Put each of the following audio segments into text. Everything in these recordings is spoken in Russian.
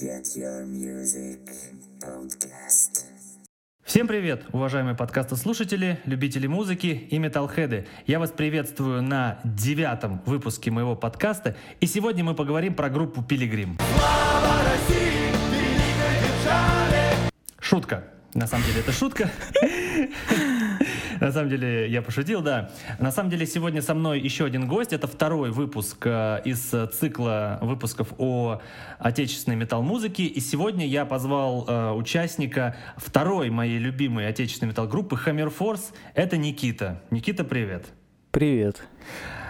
Get Your Music Podcast. Всем привет, уважаемые подкастослушатели, любители музыки и металлхеды. Я вас приветствую на девятом выпуске моего подкаста, и сегодня мы поговорим про группу Пилигрим. Шутка. На самом деле это шутка. На самом деле я пошутил, да. На самом деле сегодня со мной еще один гость. Это второй выпуск э, из цикла выпусков о отечественной метал-музыке. И сегодня я позвал э, участника второй моей любимой отечественной метал-группы Hammer Force. Это Никита. Никита, привет. Привет. Э,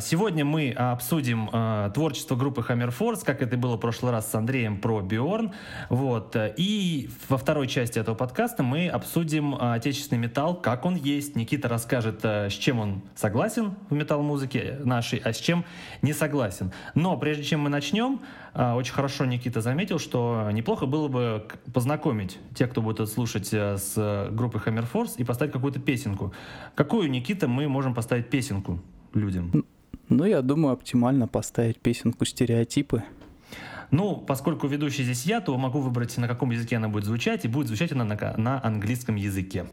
сегодня мы обсудим э, творчество группы Hammer Force, как это было в прошлый раз с Андреем про Биорн. Вот. И во второй части этого подкаста мы обсудим э, отечественный металл, как он есть. Никита расскажет, с чем он согласен в металл-музыке нашей, а с чем не согласен. Но прежде чем мы начнем, очень хорошо Никита заметил, что неплохо было бы познакомить тех, кто будет слушать с группой Hammer Force и поставить какую-то песенку. Какую, Никита, мы можем поставить песенку? Людям? Ну, я думаю, оптимально поставить песенку «Стереотипы». Ну, поскольку ведущий здесь я, то могу выбрать, на каком языке она будет звучать, и будет звучать она на, на английском языке.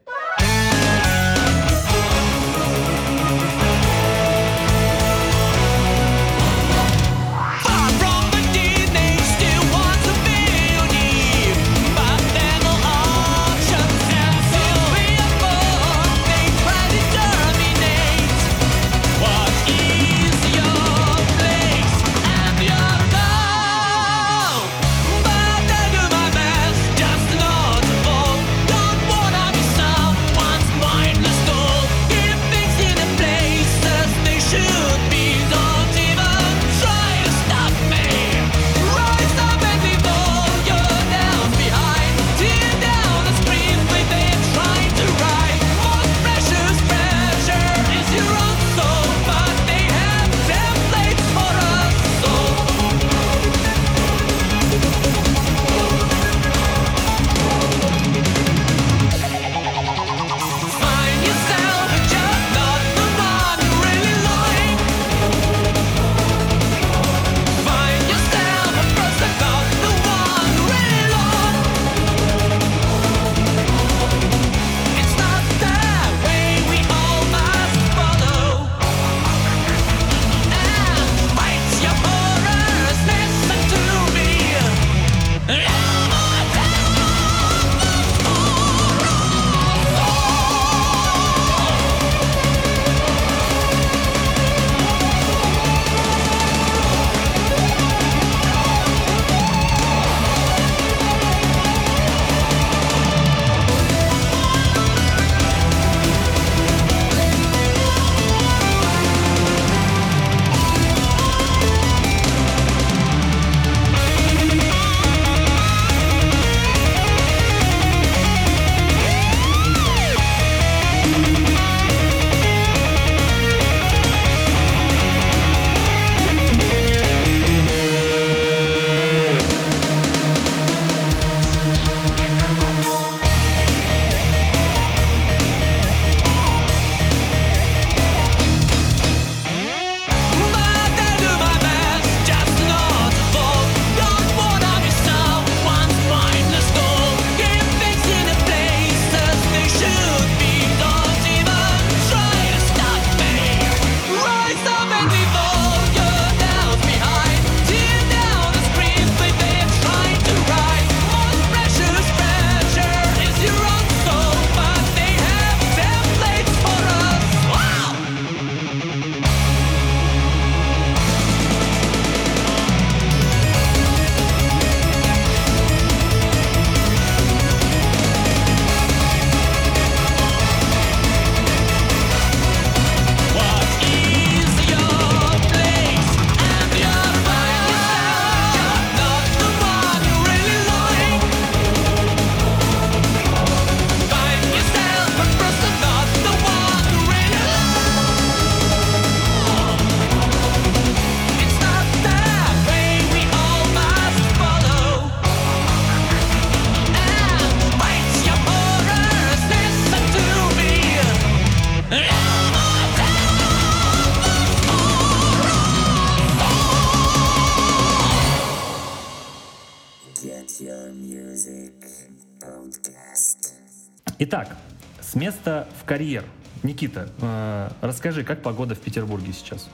Карьер. Никита, э, расскажи, как погода в Петербурге сейчас?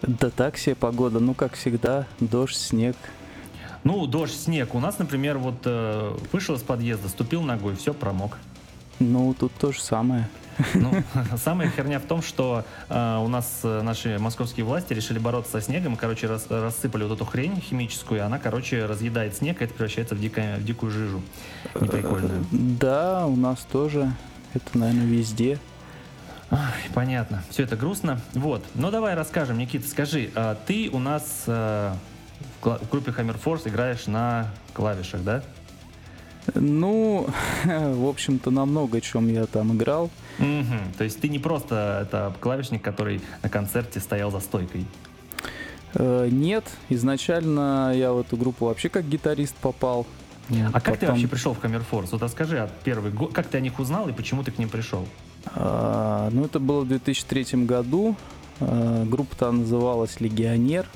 Да так себе погода, ну как всегда, дождь, снег. Ну, дождь, снег. У нас, например, вот э, вышел из подъезда, ступил ногой, все, промок. Ну, тут то же самое. Ну, самая херня в том, что э, у нас э, наши московские власти решили бороться со снегом, и, короче, рас- рассыпали вот эту хрень химическую, и она, короче, разъедает снег, и это превращается в, дикое- в дикую жижу. Неприкольную. Да, у нас тоже. Это, наверное, везде. Ай, понятно. Все это грустно. Вот. Ну, давай расскажем, Никита, скажи, а ты у нас э, в группе Hammer Force играешь на клавишах, да? Ну, в общем-то, на много чем я там играл. Мгм. То есть ты не просто это клавишник, который на концерте стоял за стойкой. Э, Нет, изначально я в эту группу вообще как гитарист попал. А как ты Потом, вообще пришел в Force? Вот расскажи от первый год, как ты о них узнал и почему ты к ним пришел? а, Ну, это было в 2003 году. А, Группа-то называлась «Легионер».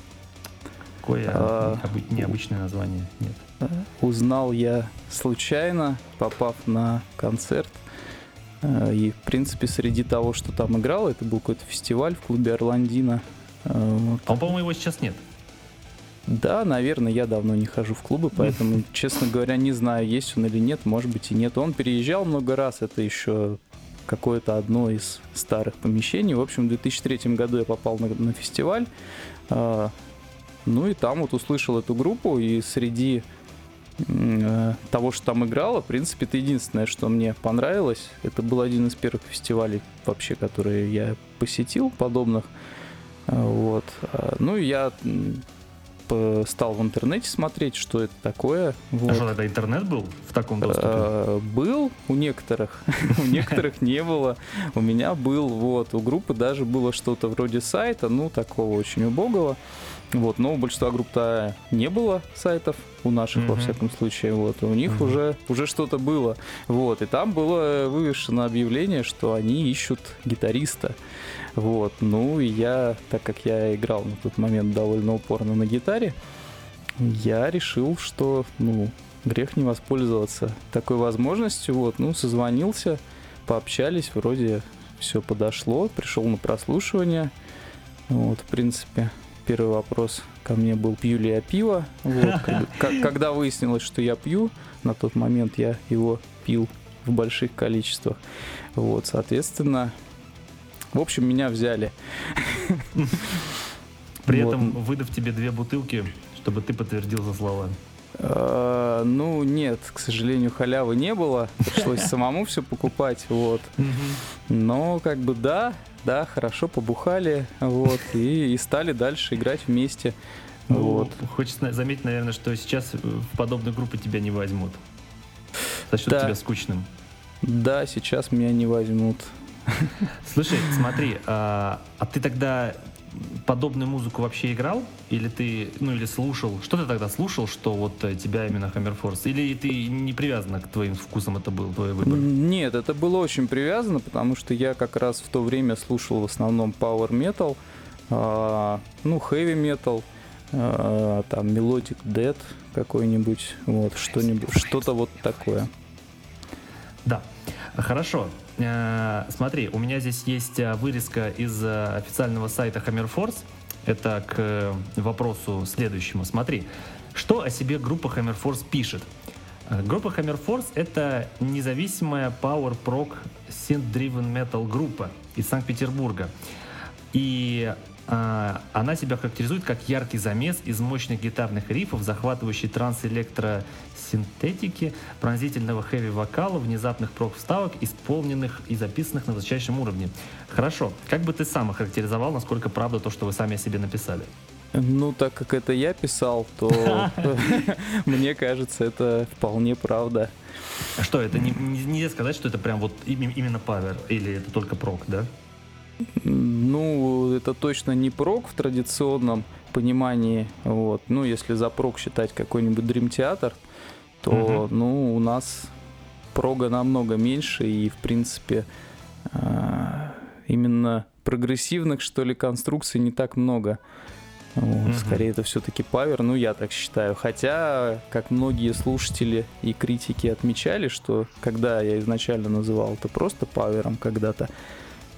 Какое А. необы- необычное название? Нет. Узнал я случайно, попав на концерт. Э, И, в принципе, среди того, что там играл, это был какой-то фестиваль в клубе Орландина. Вот. А, по-моему, его сейчас нет. Да, наверное, я давно не хожу в клубы, поэтому, честно говоря, не знаю, есть он или нет, может быть и нет. Он переезжал много раз, это еще какое-то одно из старых помещений. В общем, в 2003 году я попал на, на фестиваль. А, Ну и там вот услышал эту группу, и среди э, того, что там играло, в принципе, это единственное, что мне понравилось. Это был один из первых фестивалей вообще, которые я посетил, подобных. А, Вот. А, Ну и я стал в интернете смотреть, что это такое. А Вот. что, это интернет был в таком доступе? Э, Был у некоторых, у некоторых не было. У меня был, вот, у группы даже было что-то вроде сайта, ну, такого очень убогого. Вот, но у большинства групп-то не было сайтов, у наших, во Мгм. всяком случае, вот, у них Мгм. уже, уже что-то было, вот, и там было вывешено объявление, что они ищут гитариста, вот, ну, и я, так как я играл на тот момент довольно упорно на гитаре, я решил, что, ну, грех не воспользоваться такой возможностью. Вот, ну, созвонился, пообщались, вроде все подошло, пришел на прослушивание. Вот, в принципе, первый вопрос ко мне был, пью ли я пиво. Вот, когда выяснилось, что я пью, на тот момент я его пил в больших количествах. Вот, соответственно, в общем, меня взяли. При вот. этом выдав тебе две бутылки, чтобы ты подтвердил за слова. Э, Ну, нет, к сожалению, халявы не было. Пришлось самому все покупать, вот. Но, как бы, да, да, хорошо побухали, вот, и, и стали дальше играть вместе. Ну, Вот. Хочется заметить, наверное, что сейчас в подобную группу тебя не возьмут. Сочтут Да. тебя скучным. Да, сейчас меня не возьмут. Слушай, смотри, а, а ты тогда подобную музыку вообще играл? Или ты, ну или слушал? Что ты тогда слушал, что вот э, тебя именно Hammer Force? Или ты не привязан к твоим вкусам, это был твой выбор? Нет, это было очень привязано, потому что я как раз в то время слушал в основном Power Metal, а, ну, Heavy Metal, а, там, Melodic Dead какой-нибудь, вот, что-нибудь, что-то вот такое. Да. Хорошо. Э, Смотри, у меня здесь есть э, вырезка из э, официального сайта Hammer Force. Это к вопросу следующему. Смотри, что о себе группа Hammer Force пишет. Группа Hammer Force — это независимая Power Prog Synth-Driven Metal группа из Санкт-Петербурга. И она себя характеризует как яркий замес из мощных гитарных рифов, захватывающий транс-электросинтетики, пронзительного хэви-вокала, внезапных прок-вставок, исполненных и записанных на высочайшем уровне. Хорошо. Как бы ты сам охарактеризовал, насколько правда то, что вы сами о себе написали? Ну, так как это я писал, то мне кажется, это вполне правда. А Что, это не, не- нельзя сказать, что это прям вот им- именно павер, или это только прок, да? Ну, это точно не прок в традиционном понимании. Вот. Ну, если за прок считать какой-нибудь Dream Theater, то, ну, у нас прога намного меньше, и, в принципе, а, именно прогрессивных, что ли, конструкций не так много. Вот, Мгм. Скорее это все-таки павер, ну я так считаю. Хотя, как многие слушатели и критики отмечали, что когда я изначально называл это просто павером когда-то,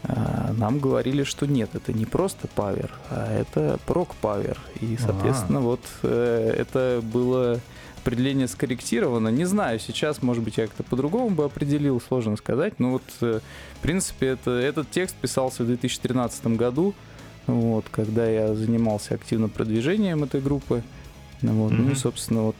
а, нам говорили, что нет, это не просто павер, а это прок-павер. И, соответственно, вот э, это было определение скорректировано. Не знаю, сейчас, может быть, я как-то по-другому бы определил, сложно сказать. Но вот, э, в принципе, это, этот текст писался в 2013 году, вот, когда я занимался активно продвижением этой группы. Ну Вот, Ну и, Мгм. собственно, вот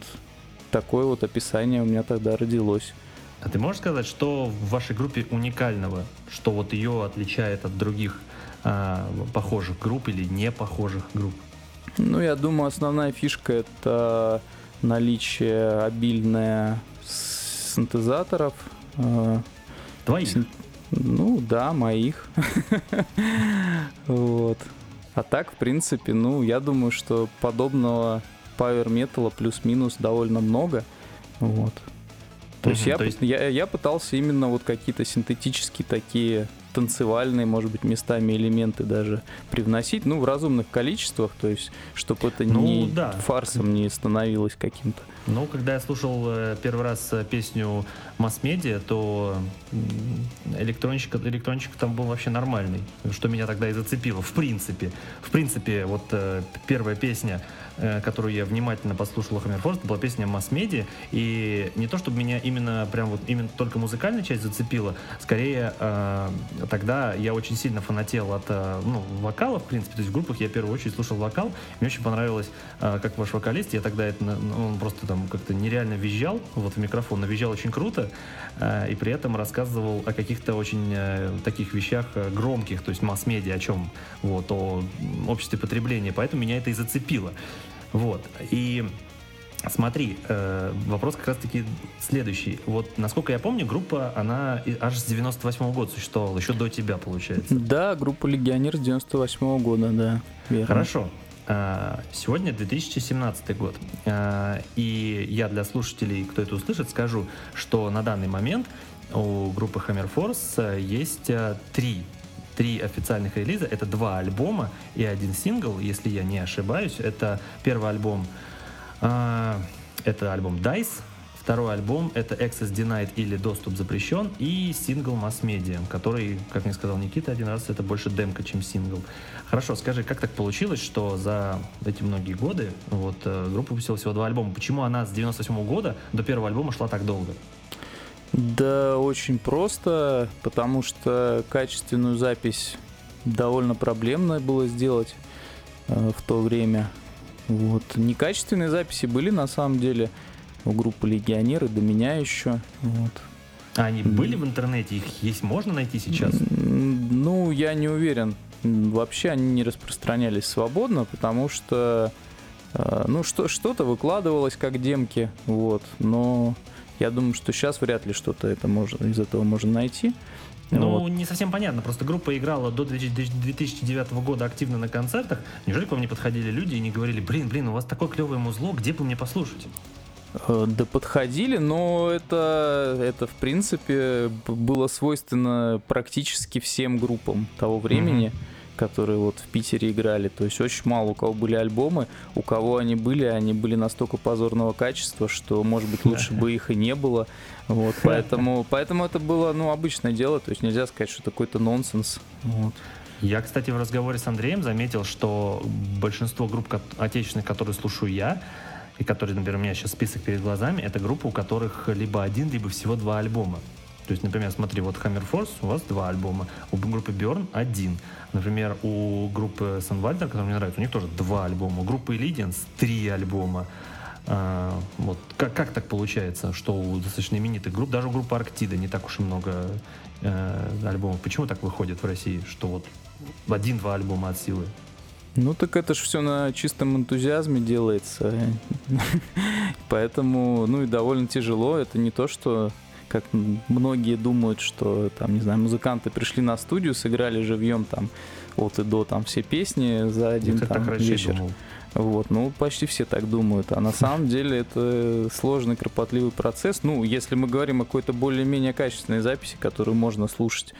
такое вот описание у меня тогда родилось. А ты можешь сказать, что в вашей группе уникального, что вот ее отличает от других а, похожих групп или не похожих групп? Ну, я думаю, основная фишка это наличие обильное синтезаторов. э, Твоих? син- Ну, да, моих. Вот. А так, в принципе, ну, я думаю, что подобного Power Metal плюс-минус довольно много. Вот. То есть, я, то есть- я, я пытался именно вот какие-то синтетические такие танцевальные, может быть, местами элементы даже привносить, ну, в разумных количествах, то есть, чтобы это Ну, не да. фарсом не становилось каким-то. Ну, когда я слушал э, первый раз э, песню масс-медиа, то м, электрончик, электрончик там был вообще нормальный, что меня тогда и зацепило, в принципе. В принципе, вот э, первая песня, которую я внимательно послушал Хаммерфорст, была песня масс-медиа, и не то, чтобы меня именно прям вот именно только музыкальная часть зацепила, скорее э, тогда я очень сильно фанател от э, ну, вокала, в принципе, то есть в группах я в первую очередь слушал вокал, мне очень понравилось, э, как ваш вокалист, я тогда это, он просто там как-то нереально визжал, вот в микрофон, но визжал очень круто, э, и при этом рассказывал о каких-то очень таких вещах громких, то есть масс-медиа, о чем, вот, о обществе потребления, поэтому меня это и зацепило. Вот, и Смотри, э, вопрос как раз-таки следующий. Вот, насколько я помню, группа, она аж с 98 года существовала, еще до тебя, получается. Да, группа Легионер с 98 года, да, верно. Хорошо. А, Сегодня 2017 год. А, И я для слушателей, кто это услышит, скажу, что на данный момент у группы Hammer Force есть э, три три официальных релиза. Это два альбома и один сингл, если я не ошибаюсь. Это первый альбом, а, это альбом Dice, Второй альбом — это Access Denied или Доступ запрещен, и сингл Mass Media, который, как мне сказал Никита один раз, это больше демка, чем сингл. Хорошо, скажи, как так получилось, что за эти многие годы вот, э, группа выпустила всего два альбома? Почему она с 98 года до первого альбома шла так долго? Да, очень просто, потому что качественную запись довольно проблемно было сделать э, в то время. Вот. Некачественные записи были на самом деле у группы Легионеры, до меня еще. Вот. А они были в интернете? Их есть можно найти сейчас? Ну, я не уверен. Вообще они не распространялись свободно, потому что э, ну, что, что-то выкладывалось как демки, вот, но я думаю, что сейчас вряд ли что-то это можно, из этого можно найти. Ну, Вот. не совсем понятно. Просто группа играла до 2000 2009 года активно на концертах. Неужели к вам не подходили люди и не говорили, блин, блин, у вас такое клевое музло, где бы мне послушать? Э, Да подходили, но это, это в принципе было свойственно практически всем группам того времени, которые вот в Питере играли. То есть очень мало у кого были альбомы, у кого они были, они были настолько позорного качества, что, может быть, лучше бы их и не было. Вот, поэтому, поэтому это было ну, обычное дело, то есть нельзя сказать, что это какой-то нонсенс. Вот. Я, кстати, в разговоре с Андреем заметил, что большинство групп отечественных, которые слушаю я, и которые, например, у меня сейчас список перед глазами, это группы, у которых либо один, либо всего два альбома. То есть, например, смотри, вот Hammer Force у вас два альбома, у группы Bjorn один. Например, у группы Sunwalter, которая мне нравится, у них тоже два альбома. У группы Illidians три альбома. А, вот как, как так получается, что у достаточно именитых групп, даже у группы Арктида не так уж и много э, альбомов. Почему так выходит в России, что вот один-два альбома от силы? Ну так это же все на чистом энтузиазме делается. Поэтому, ну и довольно тяжело. Это не то, что как многие думают, что там, не знаю, музыканты пришли на студию, сыграли живьем там от и до там все песни за один Я, там, так вечер. думал. Вот, ну, почти все так думают. А на самом деле это сложный, кропотливый процесс. Ну, если мы говорим о какой-то более-менее качественной записи, которую можно слушать.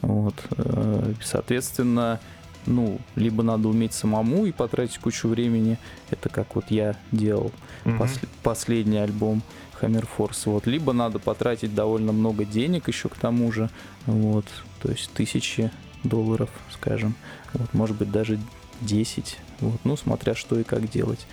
Вот. э, Соответственно, ну, либо надо уметь самому и потратить кучу времени, это как вот я делал Мгм. пос- последний альбом Force, вот, либо надо потратить довольно много денег еще к тому же, вот, то есть тысячи долларов, скажем, вот, может быть, даже 10, вот, ну, смотря что и как делать.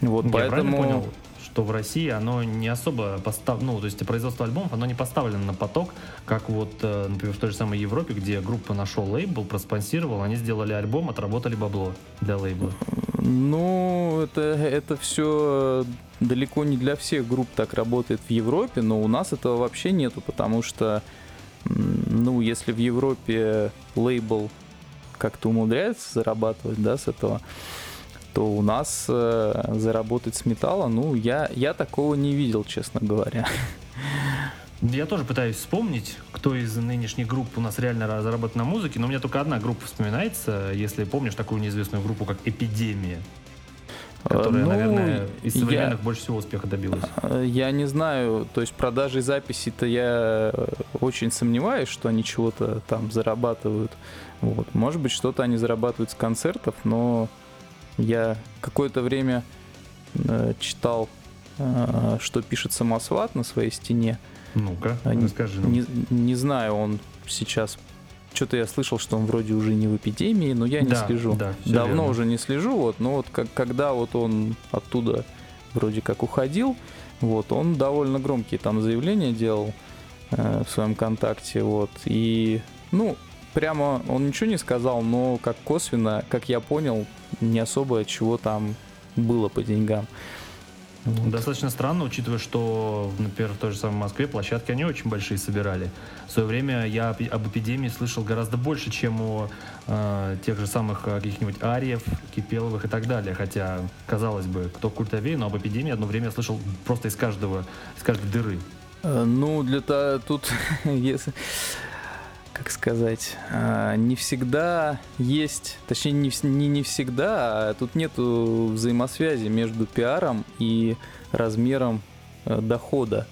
Вот, Я поэтому... понял, что в России оно не особо постав... ну, то есть производство альбомов, оно не поставлено на поток, как вот, э, например, в той же самой Европе, где группа нашел лейбл, проспонсировал, они сделали альбом, отработали бабло для лейбла. Ну, это, это все далеко не для всех групп так работает в Европе, но у нас этого вообще нету, потому что, ну, если в Европе лейбл как-то умудряется зарабатывать, да, с этого, то у нас э, заработать с металла, ну, я, я такого не видел, честно говоря. Я тоже пытаюсь вспомнить, кто из нынешних групп у нас реально заработает на музыке, но у меня только одна группа вспоминается, если помнишь такую неизвестную группу, как Эпидемия, которая, Ну, наверное, из я- современных больше всего успеха добилась. Э, Я не знаю, то есть продажей записи-то я э, очень сомневаюсь, что они чего-то там зарабатывают. Вот. Может быть, что-то они зарабатывают с концертов, но я какое-то время э, читал, э, что пишет самосват на своей стене. Ну-ка, Они- расскажи нам. Не, не знаю, он сейчас... Что-то я слышал, что он вроде уже не в эпидемии, но я не Да, слежу. да, Давно верно. уже не слежу, вот, но вот как, когда вот он оттуда вроде как уходил, вот, он довольно громкие там заявления делал э, в своем контакте, вот, и, ну, прямо он ничего не сказал, но как косвенно, как я понял, не особо чего там было по деньгам. Вот. Достаточно странно, учитывая, что, например, в той же самой Москве площадки они очень большие собирали. В свое время я об эпидемии слышал гораздо больше, чем о э, тех же самых э, каких-нибудь Ариев, Кипеловых и так далее. Хотя, казалось бы, кто культовее, но об эпидемии одно время я слышал просто из каждого, из каждой дыры. Э, Ну, для того, тут, если, как сказать, а, не всегда есть, точнее, не, не, не всегда, а тут нету взаимосвязи между пиаром и размером э, дохода.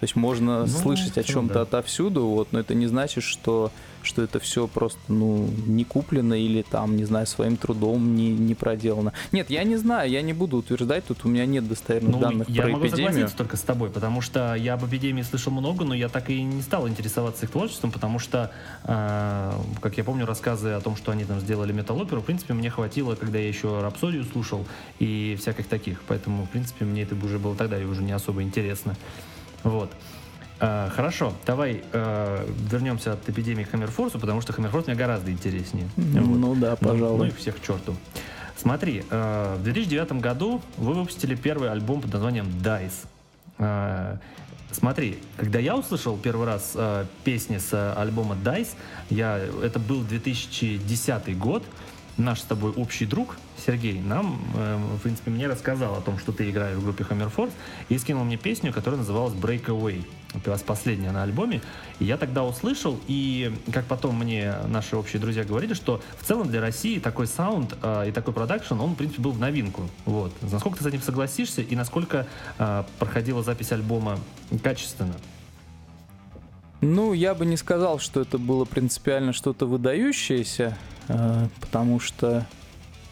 То есть можно Ну, слышать о чем-то да. отовсюду, вот, но это не значит, что, что это все просто ну, не куплено или там, не знаю, своим трудом не, не проделано. Нет, я не знаю, я не буду утверждать, тут у меня нет достоверных Ну, данных я про могу эпидемию. согласиться только с тобой, потому что я об эпидемии слышал много, но я так и не стал интересоваться их творчеством, потому что, э, как я помню, рассказы о том, что они там сделали металлоперу, в принципе, мне хватило, когда я еще Рапсодию слушал и всяких таких. Поэтому, в принципе, мне это уже было тогда и уже не особо интересно. Вот. А, хорошо, давай э, вернемся от эпидемии к Хаммерфорсу, потому что Хаммерфорс мне гораздо интереснее. Вот. Ну да, Ну, пожалуй. Ну, и всех к черту. Смотри, э, в 2009 году вы выпустили первый альбом под названием Dice. Э, Смотри, когда я услышал первый раз э, песни с э, альбома Dice, я, это был 2010 год, наш с тобой общий друг Сергей нам, э, в принципе, мне рассказал о том, что ты играешь в группе Hammer Force, и скинул мне песню, которая называлась Breakaway. Вас последняя на альбоме. И я тогда услышал, и как потом мне наши общие друзья говорили, что в целом для России такой саунд э, и такой продакшн, он, в принципе, был в новинку. Вот. Насколько ты с этим согласишься, и насколько э, проходила запись альбома качественно? Ну, я бы не сказал, что это было принципиально что-то выдающееся, э, потому что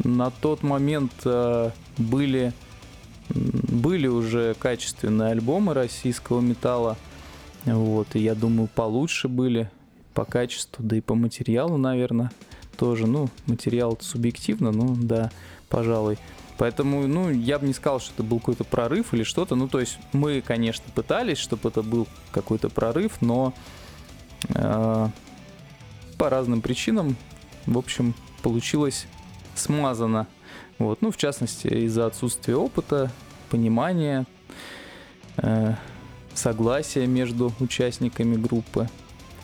на тот момент э, были, были уже качественные альбомы российского металла, вот, и я думаю, получше были по качеству, да и по материалу, наверное, тоже. Ну, материал субъективно, ну да, пожалуй. Поэтому, ну, я бы не сказал, что это был какой-то прорыв или что-то. Ну, то есть мы, конечно, пытались, чтобы это был какой-то прорыв, но э, по разным причинам, в общем, получилось смазано. Вот. Ну, в частности, из-за отсутствия опыта, понимания, э, согласия между участниками группы.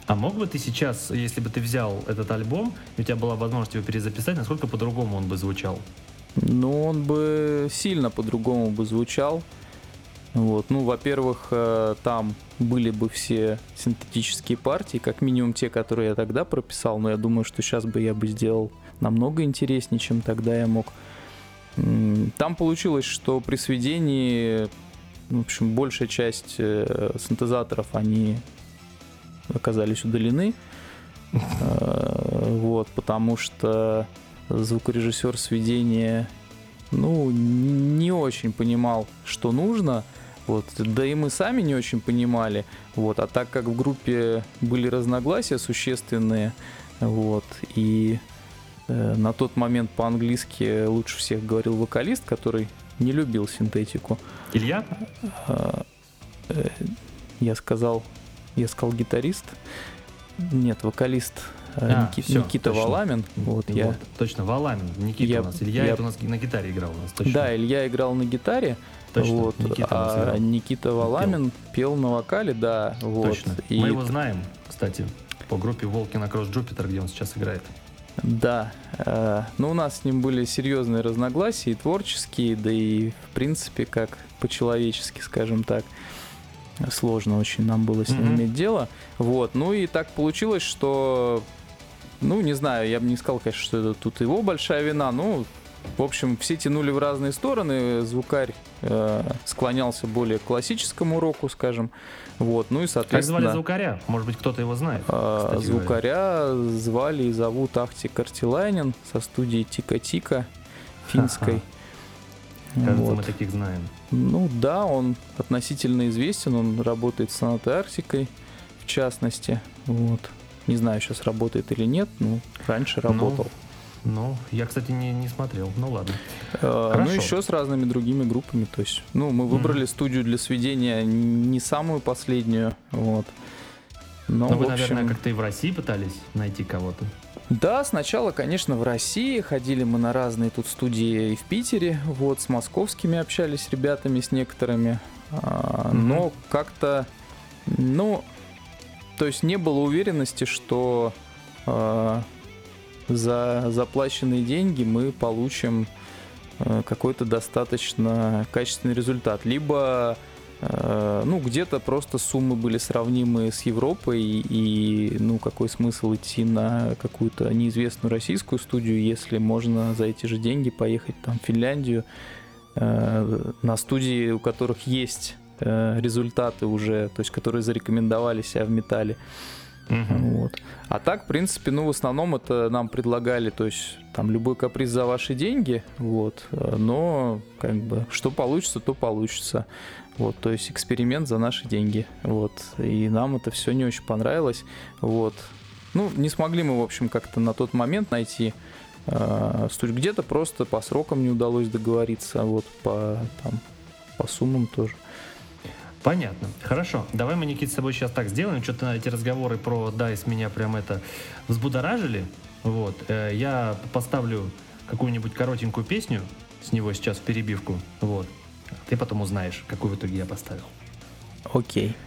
А мог бы ты сейчас, если бы ты взял этот альбом, и у тебя была возможность его перезаписать, насколько по-другому он бы звучал? Ну, он бы сильно по-другому бы звучал. Вот. Ну, во-первых, э, там были бы все синтетические партии, как минимум те, которые я тогда прописал, но я думаю, что сейчас бы я бы сделал намного интереснее, чем тогда я мог. Там получилось, что при сведении, в общем, большая часть э, синтезаторов, они оказались удалены. Э, вот, потому что звукорежиссер сведения, ну, не очень понимал, что нужно, вот, да и мы сами не очень понимали, вот, а так как в группе были разногласия существенные, вот, и э, на тот момент по-английски лучше всех говорил вокалист, который не любил синтетику. Илья? Э, э, я сказал, я сказал гитарист. Нет, вокалист А, Ники- всё, Никита точно. Валамин. Вот, я, Вот, точно, Валамин. Никита Я- у нас. Илья я- это у нас на гитаре играл у нас. Точно. Да, Илья играл на гитаре, точно. вот, Никита а. Никита Валамин пел. на вокале, да, вот. Точно. И Мы его знаем, кстати, по группе Волки на Кросс Джупитер, где он сейчас играет. Да, э, но у нас с ним были серьезные разногласия, и творческие, да и в принципе как по-человечески, скажем так. Сложно очень нам было с ним Мгм. иметь дело. Вот, ну и так получилось, что, ну не знаю, я бы не сказал, конечно, что это тут его большая вина, ну, в общем, все тянули в разные стороны, звукарь э, склонялся более к классическому року, скажем, вот, ну и Как соответственно... звали звукаря? Может быть, кто-то его знает. А, кстати говоря. Звукаря звали и зовут Ахти Картилайнен со студии Тика Тика финской. Кажется, Вот. мы таких знаем. Ну да, он относительно известен, он работает с Сонатой Арктикой, в частности. Вот. Не знаю, сейчас работает или нет, но раньше работал. Ну, я, кстати, не, не смотрел. Ну ладно. Э, хорошо. Ну, еще с разными другими группами. То есть, ну, мы выбрали студию для сведения не самую последнюю. Вот. Но, Но в вы, общем, наверное, как-то и в России пытались найти кого-то. Да, сначала, конечно, в России ходили мы на разные тут студии и в Питере, вот с московскими общались ребятами, с некоторыми, А, но как-то, ну, то есть не было уверенности, что а, за заплаченные деньги мы получим э, какой-то достаточно качественный результат, либо э, ну, где-то просто суммы были сравнимы с Европой, и, ну, какой смысл идти на какую-то неизвестную российскую студию, если можно за эти же деньги поехать там в Финляндию э, на студии, у которых есть э, результаты уже, то есть которые зарекомендовали себя в металле. Вот. А так, в принципе, ну, в основном это нам предлагали, то есть там любой каприз за ваши деньги, вот, э, но как бы что получится, то получится. Вот, то есть эксперимент за наши деньги. Вот. И нам это все не очень понравилось. Вот. Ну, не смогли мы, в общем, как-то на тот момент найти э, студию. Где-то просто по срокам не удалось договориться, вот, по, там, по суммам тоже. Понятно. Хорошо. Давай мы, Никит, с тобой сейчас так сделаем. Что-то эти разговоры про DICE меня прям это взбудоражили. Вот. Э, Я поставлю какую-нибудь коротенькую песню с него сейчас в перебивку. Вот. Ты потом узнаешь, какую в итоге я поставил. Окей. Thank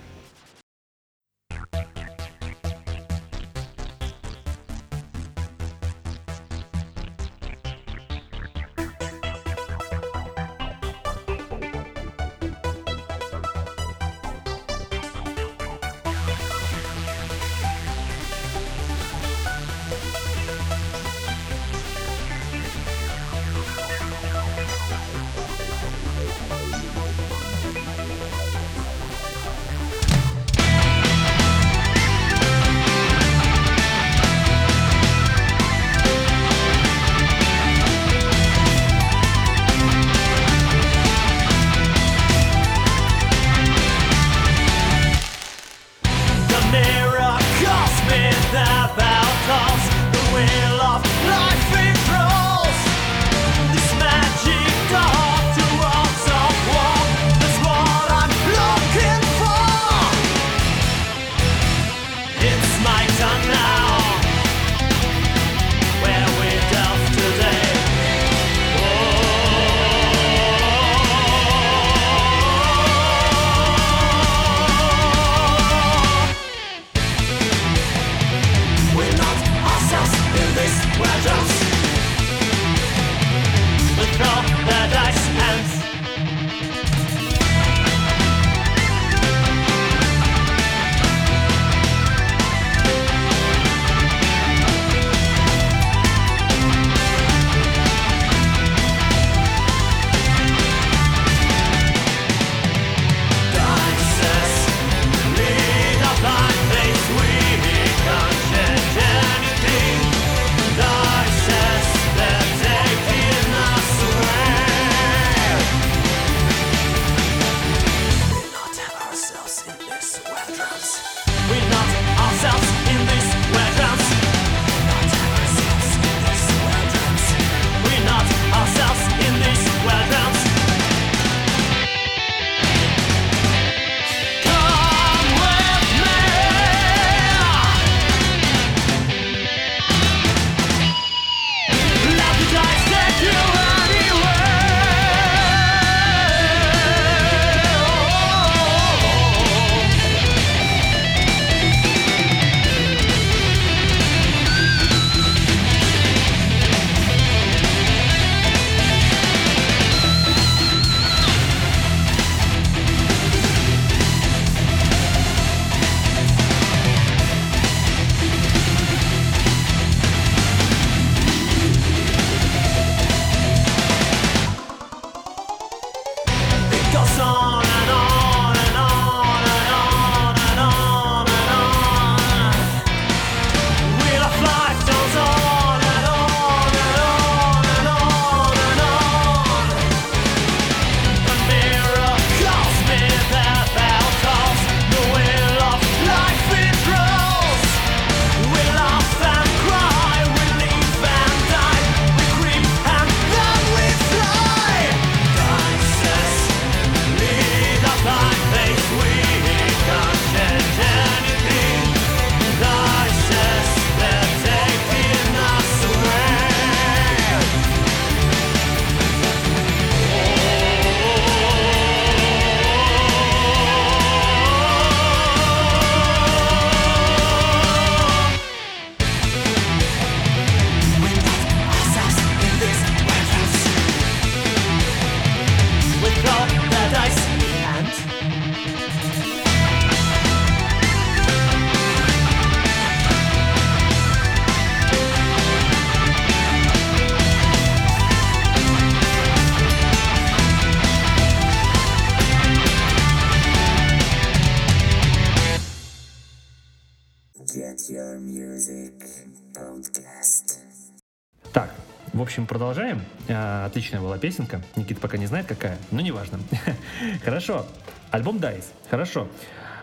отличная была песенка. Никита пока не знает, какая, но неважно. Хорошо. Альбом Dice. Хорошо.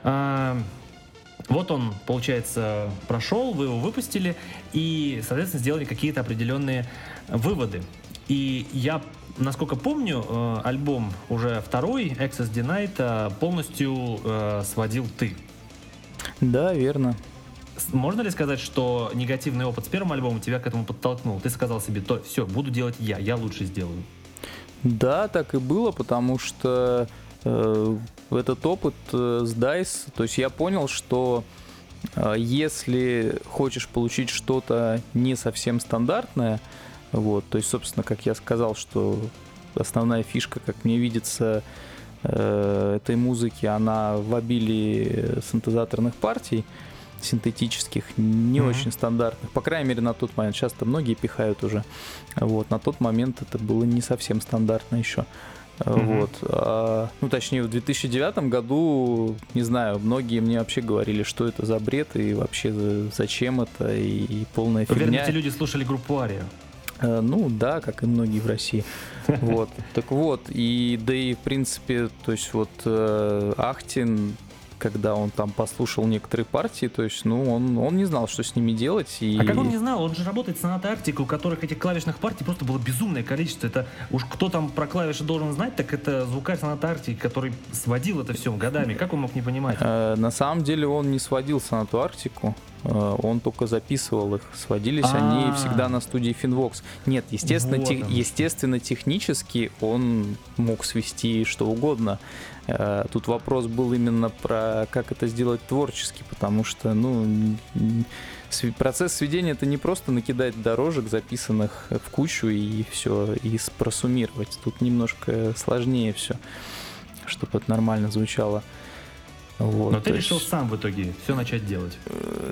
А, вот он, получается, прошел, вы его выпустили и, соответственно, сделали какие-то определенные выводы. И я, насколько помню, э, альбом уже второй, Access Denied, э, полностью э, сводил ты. Да, верно. Можно ли сказать, что негативный опыт с первым альбомом тебя к этому подтолкнул? Ты сказал себе, то все, буду делать я, я лучше сделаю. Да, так и было, потому что э, этот опыт э, с DICE, то есть я понял, что э, если хочешь получить что-то не совсем стандартное, вот, то есть, собственно, как я сказал, что основная фишка, как мне видится, э, этой музыки, она в обилии синтезаторных партий, синтетических, не Мгм. очень стандартных. По крайней мере, на тот момент. Сейчас-то многие пихают уже. Вот. На тот момент это было не совсем стандартно еще. Мгм. Вот. А, ну, точнее, в 2009 году, не знаю, многие мне вообще говорили, что это за бред и вообще за- зачем это и, и полная Уверен, фигня. эти люди слушали группу Ария. Э, Ну да, как и многие в России. Вот. Так вот, и да и в принципе, то есть вот э, Ахтин, когда он там послушал некоторые партии, то есть, ну, он, он не знал, что с ними делать. И... А как он не знал? Он же работает с Сонатой Арктика, у которых этих клавишных партий просто было безумное количество. Это уж кто там про клавиши должен знать, так это звукарь Соната Арктики, который сводил это все годами. Как он мог не понимать? Э, На самом деле он не сводил Сонату Арктику, он только записывал их. Сводились они А. всегда на студии Finvox. Нет, естественно, Вот те- естественно, технически он мог свести что угодно. Э, Тут вопрос был именно про как это сделать творчески, потому что, ну, процесс сведения это не просто накидать дорожек, записанных в кучу и все, и просуммировать. Тут немножко сложнее все, чтобы это нормально звучало. Вот, Но ты то решил есть- сам в итоге все начать делать.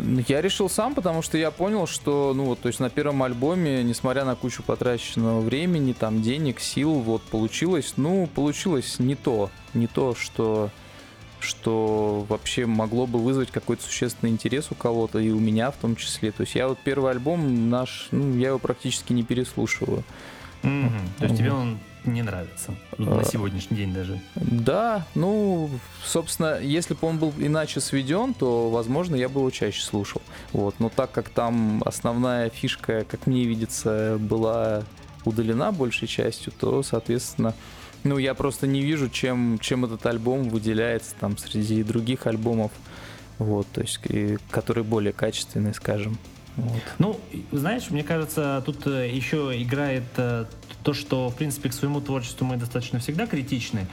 ну, Я решил сам, потому что я понял, что, ну вот, то есть на первом альбоме, несмотря на кучу потраченного времени, там денег, сил, вот получилось, ну, получилось не то, не то, что что вообще могло бы вызвать какой-то существенный интерес у кого-то, и у меня в том числе. То есть я вот первый альбом наш, ну, я его практически не переслушиваю. Мгм. То есть тебе он не нравится А. на сегодняшний день даже. Да, ну, собственно, если бы он был иначе сведен, то, возможно, я бы его чаще слушал. Вот. Но так как там основная фишка, как мне видится, была удалена большей частью, то, соответственно, ну, я просто не вижу, чем, чем этот альбом выделяется там среди других альбомов, вот, то есть, и- которые более качественные, скажем. Вот. Ну, знаешь, мне кажется, тут э, еще играет э, то, что, в принципе, к своему творчеству мы достаточно всегда критичны.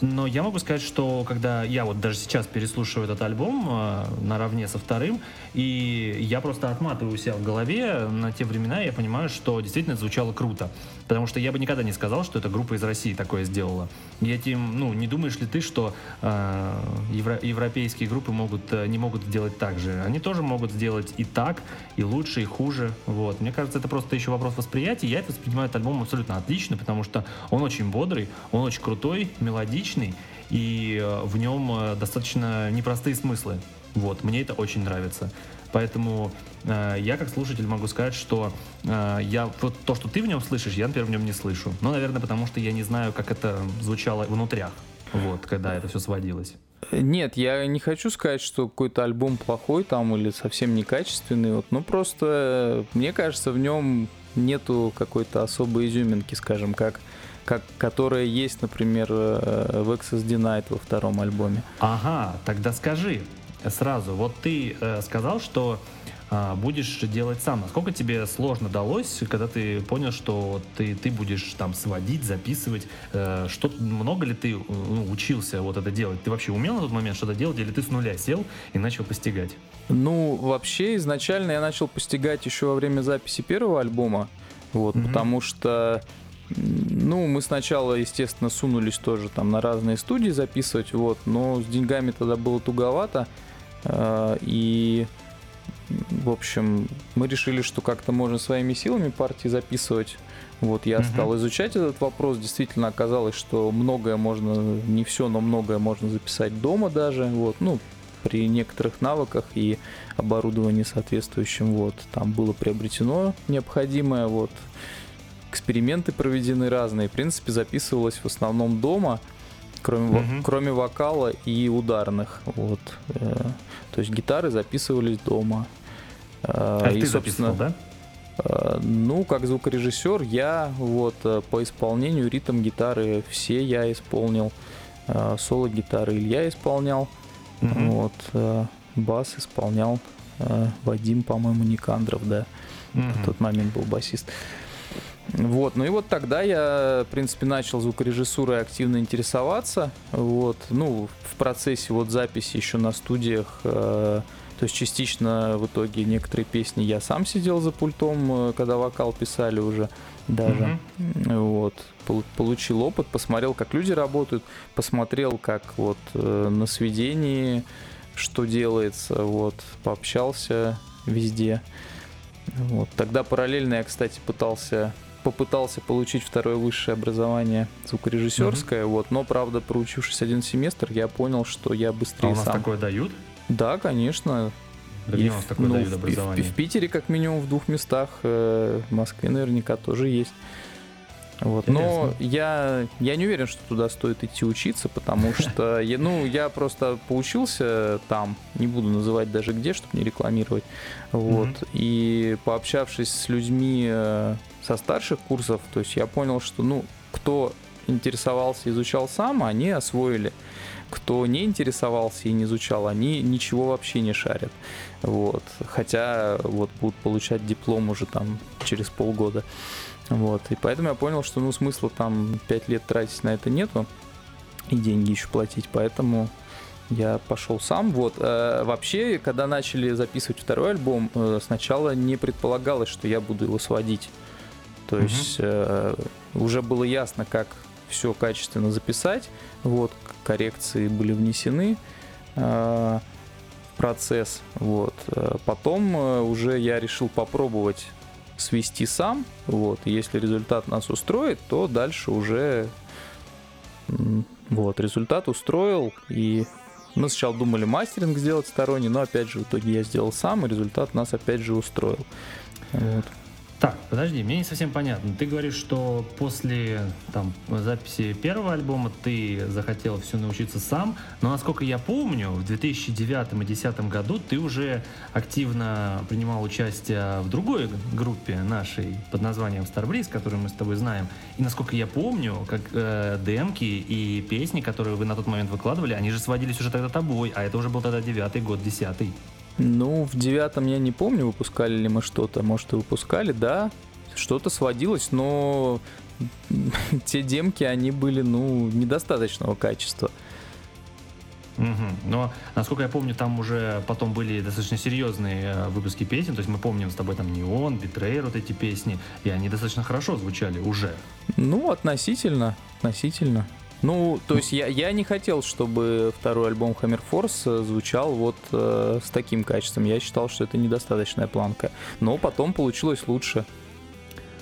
Но я могу сказать, что когда я вот даже сейчас переслушиваю этот альбом э, наравне со вторым, и я просто отматываю себя в голове на те времена, я понимаю, что действительно это звучало круто. Потому что я бы никогда не сказал, что эта группа из России такое сделала. И этим, ну, не думаешь ли ты, что э, евро- европейские группы могут, э, не могут сделать так же? Они тоже могут сделать и так, и лучше, и хуже. Вот. Мне кажется, это просто еще вопрос восприятия. Я это воспринимаю этот альбом абсолютно отлично, потому что он очень бодрый, он очень крутой, мелодичный, и э, в нем э, достаточно непростые смыслы. Вот, мне это очень нравится. Поэтому э, я как слушатель могу сказать, что э, я вот то, что ты в нем слышишь, я, например, в нем не слышу. Ну, наверное, потому что я не знаю, как это звучало внутрях, вот, когда это все сводилось. Нет, я не хочу сказать, что какой-то альбом плохой там или совсем некачественный. Вот, ну просто э, мне кажется, в нем нету какой-то особой изюминки, скажем, как, как которая есть, например, э, в Access Denied во втором альбоме. Ага, тогда скажи сразу. Вот ты э, сказал, что а, будешь делать сам. Насколько тебе сложно далось, когда ты понял, что ты, ты будешь там сводить, записывать? Э, что, много ли ты ну, учился вот это делать? Ты вообще умел на тот момент что-то делать, или ты с нуля сел и начал постигать? Ну, вообще, изначально я начал постигать еще во время записи первого альбома, вот, Мгм. потому что, ну, мы сначала, естественно, сунулись тоже там на разные студии записывать, вот, но с деньгами тогда было туговато, и, м, в общем, мы решили, что как-то можно своими силами партии записывать, вот, я Мгм. стал изучать этот вопрос, действительно оказалось, что многое можно, не все, но многое можно записать дома даже, вот, ну, при некоторых навыках и оборудовании соответствующем, вот, там было приобретено необходимое, вот, эксперименты проведены разные, в принципе, записывалось в основном дома, кроме, Мгм. кроме вокала и ударных, вот, э, то есть гитары записывались дома. Э, А и, ты собственно, записывал, да? Э, Ну, как звукорежиссер, я вот по исполнению ритм гитары все я исполнил. Соло гитары Илья исполнял. Мгм. Вот. Бас исполнял Вадим, по-моему, Никандров, да. Мгм. В тот момент был басист. Вот, ну и вот тогда я, в принципе, начал звукорежиссурой активно интересоваться. Вот, ну, в процессе вот записи еще на студиях, э, то есть частично в итоге некоторые песни я сам сидел за пультом, э, когда вокал писали уже даже. Вот, пол- получил опыт, посмотрел, как люди работают, посмотрел, как вот э, на сведении что делается, вот, пообщался везде. Вот. Тогда параллельно я, кстати, пытался попытался получить второе высшее образование звукорежиссерское, вот, но, правда, проучившись один семестр, я понял, что я А быстрее у нас сам. такое дают? Да, конечно. Где И в- такое ну, дают в- в- в, Питере, как минимум, в двух местах, э, в Москве наверняка тоже есть. Вот. Но я, я не уверен, что туда стоит идти учиться, потому что я, ну, я просто поучился там, не буду называть даже где, чтобы не рекламировать. Вот. Мгм. И пообщавшись с людьми э, со старших курсов, то есть я понял, что ну, кто интересовался, изучал сам, они освоили. Кто не интересовался и не изучал, они ничего вообще не шарят. Вот. Хотя вот будут получать диплом уже там через полгода. Вот. И поэтому я понял, что ну смысла там 5 лет тратить на это нету. И деньги еще платить. Поэтому я пошел сам. Вот. Э, вообще, когда начали записывать второй альбом, э, сначала не предполагалось, что я буду его сводить. То Мгм. есть э, уже было ясно, как все качественно записать. Вот, коррекции были внесены э, в процесс. Вот. Э, Потом э, уже я решил попробовать свести сам. Вот. Если результат нас устроит, то дальше уже вот, результат устроил. И мы сначала думали мастеринг сделать сторонний, но опять же в итоге я сделал сам, и результат нас опять же устроил. Вот. Так, подожди, мне не совсем понятно. Ты говоришь, что после там, записи первого альбома ты захотел все научиться сам, но насколько я помню, в 2009 и 2010 году ты уже активно принимал участие в другой группе нашей под названием Star Breeze, которую мы с тобой знаем. И насколько я помню, как э, демки и песни, которые вы на тот момент выкладывали, они же сводились уже тогда тобой, а это уже был тогда девятый год, десятый. Ну, в девятом я не помню, выпускали ли мы что-то. Может, и выпускали, да. Что-то сводилось, но те демки, они были, ну, недостаточного качества. Мгм. Но, насколько я помню, там уже потом были достаточно серьезные э, выпуски песен. То есть мы помним с тобой там Неон, Битрейр, вот эти песни. И они достаточно хорошо звучали уже. Ну, относительно, относительно. Ну, то есть я, я не хотел, чтобы второй альбом Hammer Force э, звучал вот э, с таким качеством. Я считал, что это недостаточная планка. Но потом получилось лучше.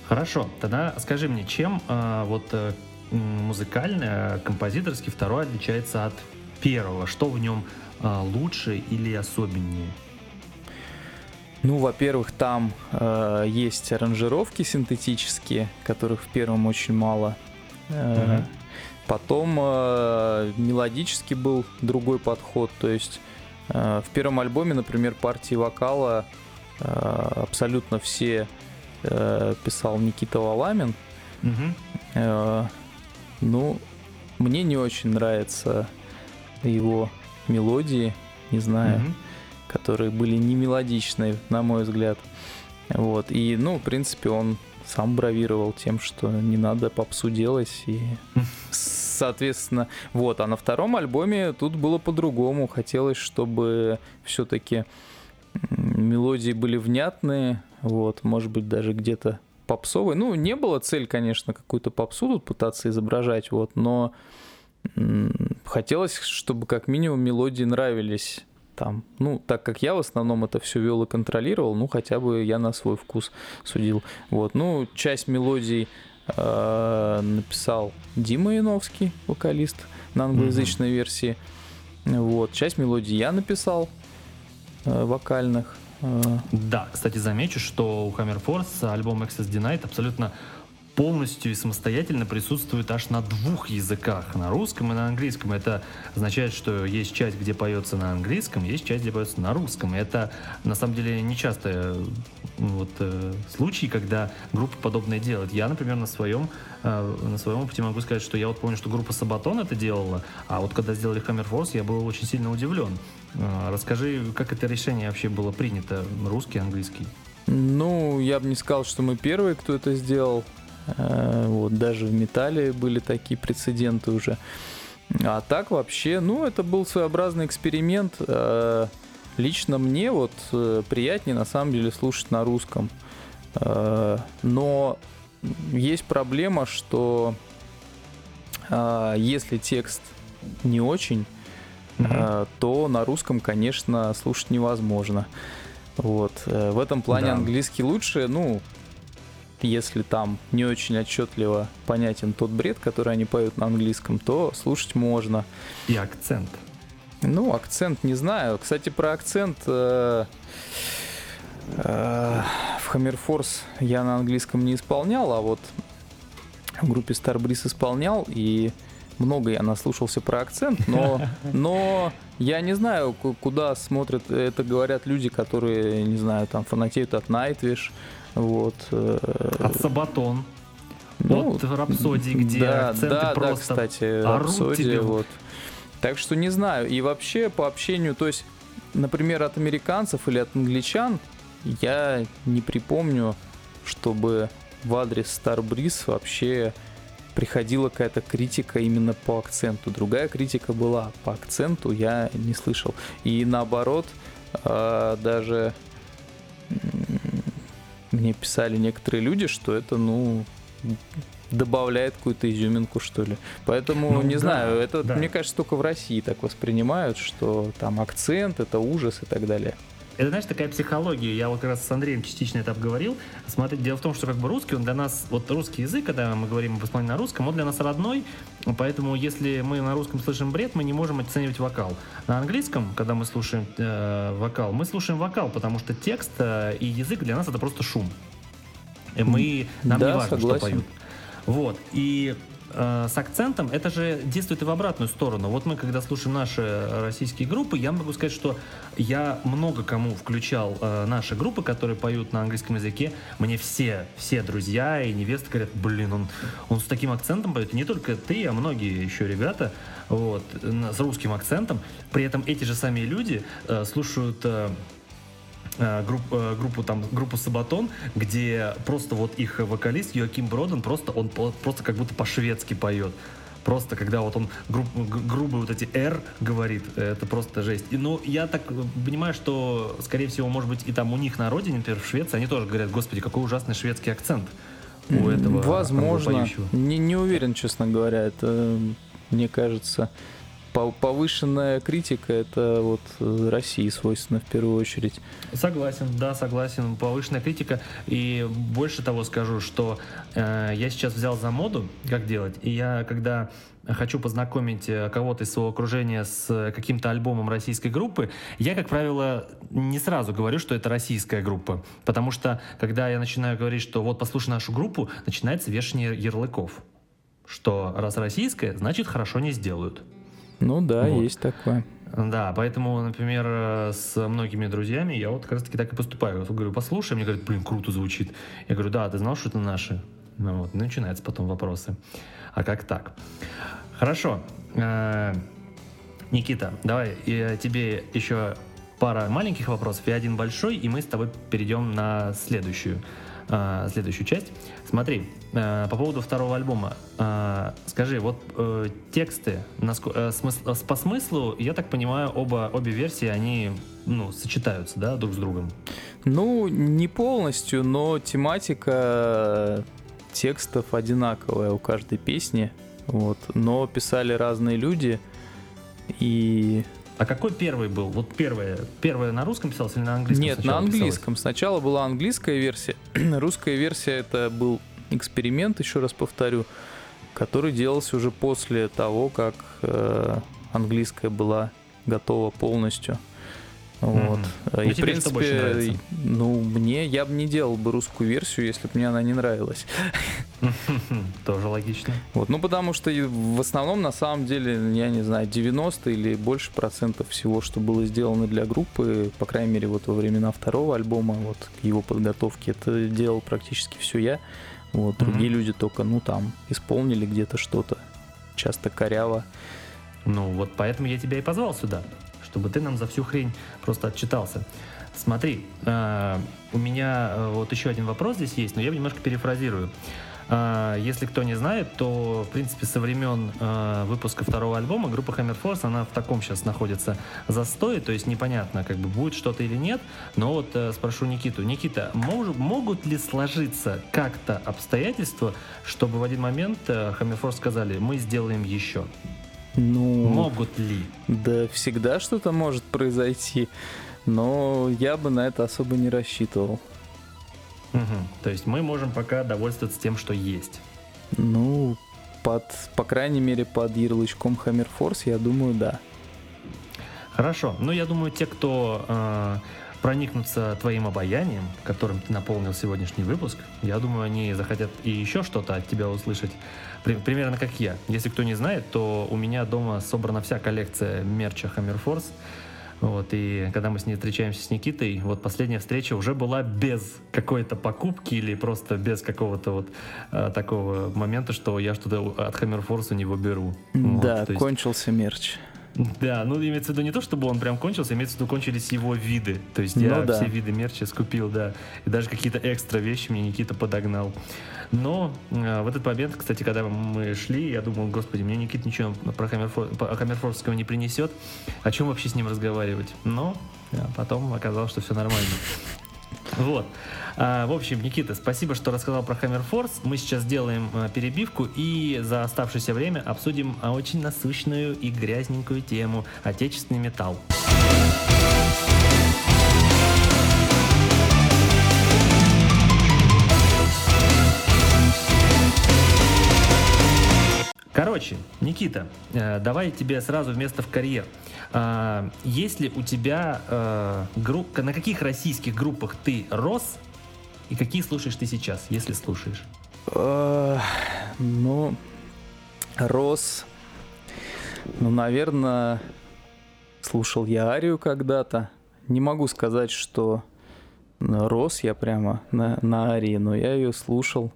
Хорошо, тогда скажи мне, чем э, вот э, музыкально, композиторский второй отличается от первого? Что в нем э, лучше или особеннее? Ну, во-первых, там э, есть аранжировки синтетические, которых в первом очень мало. Э, Мгм. Потом э, мелодически был другой подход. То есть э, в первом альбоме, например, партии вокала э, абсолютно все э, писал Никита Валамин. Мгм. Э, ну, мне не очень нравятся его мелодии, не знаю Мгм. которые были не мелодичные, на мой взгляд. Вот. И, ну, в принципе, он сам бравировал тем, что не надо попсу делать. И, соответственно, вот. А на втором альбоме тут было по-другому. Хотелось, чтобы все-таки мелодии были внятные. Вот. Может быть, даже где-то попсовые. Ну, не было цель, конечно, какую-то попсу тут пытаться изображать, вот, но хотелось, чтобы как минимум мелодии нравились там. Ну, так как я в основном это все вел и контролировал, ну, хотя бы я на свой вкус судил. Вот, ну, часть мелодий э, написал Дима Яновский, вокалист, на англоязычной версии. Вот, часть мелодий я написал, э, вокальных. Э, Да, кстати, замечу, что у Hammer Force альбом Access Denied абсолютно полностью и самостоятельно присутствует аж на двух языках, на русском и на английском. Это означает, что есть часть, где поется на английском, есть часть, где поется на русском. И это, на самом деле, не часто э, вот, э, случай, когда группа подобное делает. Я, например, на своем, э, на своем опыте могу сказать, что я вот помню, что группа Сабатон это делала, а вот когда сделали Force, я был очень сильно удивлен. Э, Расскажи, как это решение вообще было принято, русский, английский? Ну, я бы не сказал, что мы первые, кто это сделал. Э, Вот, даже в металле были такие прецеденты уже. А так вообще, ну, это был своеобразный эксперимент. Э, Лично мне вот э, приятнее на самом деле слушать на русском. Но есть проблема, что если текст не очень, э, то на русском, конечно, слушать невозможно. Вот. В этом плане Да. английский лучше, ну, если там не очень отчетливо понятен тот бред, который они поют на английском, то слушать можно. И акцент. Ну, акцент не знаю. Кстати, про акцент э, э, в Hammer Force я на английском не исполнял, а вот в группе Star Breeze исполнял, и много я наслушался про акцент, но, но я не знаю, ку- куда смотрят, это говорят люди, которые, не знаю, там фанатеют от Nightwish, вот. э, От Сабатон. ну, от Рапсодии, где да, акценты да, да, просто кстати, орут Рапсодия, вот. Так что не знаю. И вообще по общению, то есть, например, от американцев или от англичан, я не припомню, чтобы в адрес Star Breeze вообще приходила какая-то критика именно по акценту. Другая критика была по акценту, я не слышал. И наоборот, э, даже мне писали некоторые люди, что это, ну, добавляет какую-то изюминку, что ли. Поэтому, Ну не да, знаю, это, да. мне кажется, только в России так воспринимают, что там акцент, это ужас и так далее. Это, знаешь, такая психология. Я вот как раз с Андреем частично это обговорил. Смотри, дело в том, что как бы русский, он для нас, вот русский язык, когда мы говорим об исполнении на русском, он для нас родной, поэтому если мы на русском слышим бред, мы не можем оценивать вокал. На английском, когда мы слушаем э, вокал, мы слушаем вокал, потому что текст э, и язык для нас это просто шум. Мы, нам Да, не важно, согласен. что поют. Вот. И э, с акцентом это же действует и в обратную сторону. Вот мы, когда слушаем наши российские группы, я могу сказать, что я много кому включал э, наши группы, которые поют на английском языке. Мне все, все друзья и невесты говорят, блин, он, он с таким акцентом поет. И не только ты, а многие еще ребята вот, с русским акцентом. При этом эти же сами люди э, слушают... э, э, групп- э, группу там группу Сабатон, где просто вот их вокалист Йоаким Броден просто он просто как будто по-шведски поет. Просто когда вот он гру- г- грубые вот эти R говорит, это просто жесть. И, ну, я так э, понимаю, что, скорее всего, может быть, и там у них на родине, например, в Швеции, они тоже говорят, господи, какой ужасный шведский акцент у этого Возможно. Не, не уверен, честно говоря. Это, мне кажется, повышенная критика это вот э, России свойственно в первую очередь. Согласен, да, согласен. Повышенная критика. И больше того скажу, что э, я сейчас взял за моду, как делать. И я, когда хочу познакомить э, кого-то из своего окружения с э, каким-то альбомом российской группы, я, как правило, не сразу говорю, что это российская группа. Потому что, когда я начинаю говорить, что вот послушай нашу группу, начинается вешание ярлыков. Что раз российская, значит хорошо не сделают. Ну да, Вот. есть такое. Да, поэтому, например, с многими друзьями я вот как раз таки так и поступаю. Я говорю, послушай, мне говорят, блин, круто звучит. Я говорю, да, ты знал, что это наши? Ну вот, начинаются потом вопросы. А как так? Хорошо. Э, Никита, давай я тебе еще пара маленьких вопросов и один большой, и мы с тобой перейдем на следующую, э, следующую часть. Смотри, э, по поводу второго альбома. э, скажи, вот э, тексты наско- э, смыс- э, по смыслу, я так понимаю, оба, обе версии, они ну, сочетаются, да, друг с другом? Ну, не полностью, но тематика текстов одинаковая у каждой песни. Вот. Но писали разные люди. И А какой первый был? Вот первое, первое на русском писалось или на английском Нет, на сначала писалось? английском. Сначала была английская версия. Русская версия это был эксперимент, еще раз повторю, который делался уже после того, как э, английская была готова полностью. Вот. Ну, И, в что больше принципе, ну, мне, я бы не делал бы русскую версию, если бы мне она не нравилась. Тоже логично. Вот, ну, потому что в основном, на самом деле, я не знаю, 90 или больше процентов всего, что было сделано для группы, по крайней мере, вот во времена второго альбома, вот, к его подготовке, это делал практически все я. Вот, Мгм. другие люди только, ну, там, исполнили где-то что-то, часто коряво. Ну, вот поэтому я тебя и позвал сюда, чтобы ты нам за всю хрень просто отчитался. Смотри, э, у меня э, вот еще один вопрос здесь есть, но я немножко перефразирую. Э, Если кто не знает, то, в принципе, со времен э, выпуска второго альбома группа Hammer Force, она в таком сейчас находится застое, то есть непонятно, как бы будет что-то или нет. Но вот э, спрошу Никиту. Никита, мож- могут ли сложиться как-то обстоятельства, чтобы в один момент э, Hammer Force сказали, мы сделаем еще? Ну, Могут ли? да всегда что-то может произойти, но я бы на это особо не рассчитывал. Мгм. То есть мы можем пока довольствоваться тем, что есть. Ну, под, по крайней мере, под ярлычком Hammer Force, я думаю, да. Хорошо. Ну, я думаю, те, кто э, проникнутся твоим обаянием, которым ты наполнил сегодняшний выпуск, я думаю, они захотят и еще что-то от тебя услышать. При- примерно как я. Если кто не знает, то у меня дома собрана вся коллекция мерча Hammer Force. Вот, и когда мы с ней встречаемся с Никитой, вот последняя встреча уже была без какой-то покупки или просто без какого-то вот э, такого момента, что я что-то от Force у него беру. Вот, да, есть- кончился мерч. да, ну имеется в виду не то, чтобы он прям кончился, имеется в виду кончились его виды. То есть я Ну да. все виды мерча скупил, да. И даже какие-то экстра вещи мне Никита подогнал. Но э, в этот момент, кстати, когда мы шли, я думал, господи, мне Никита ничего про Хаммерфор- Хаммерфордского не принесет. О чем вообще с ним разговаривать? Но э, потом оказалось, что все нормально. Вот. А, в общем, Никита, спасибо, что рассказал про Force. Мы сейчас сделаем а, перебивку и за оставшееся время обсудим а, очень насущную и грязненькую тему – отечественный металл. Короче, Никита, э, давай тебе сразу вместо в карьер. А, Есть ли у тебя э, группа, на каких российских группах ты рос И какие слушаешь ты сейчас, если слушаешь? Э, Ну, Рос, ну, наверное, слушал я Арию когда-то. Не могу сказать, что рос я прямо на, на Арии, но я ее слушал.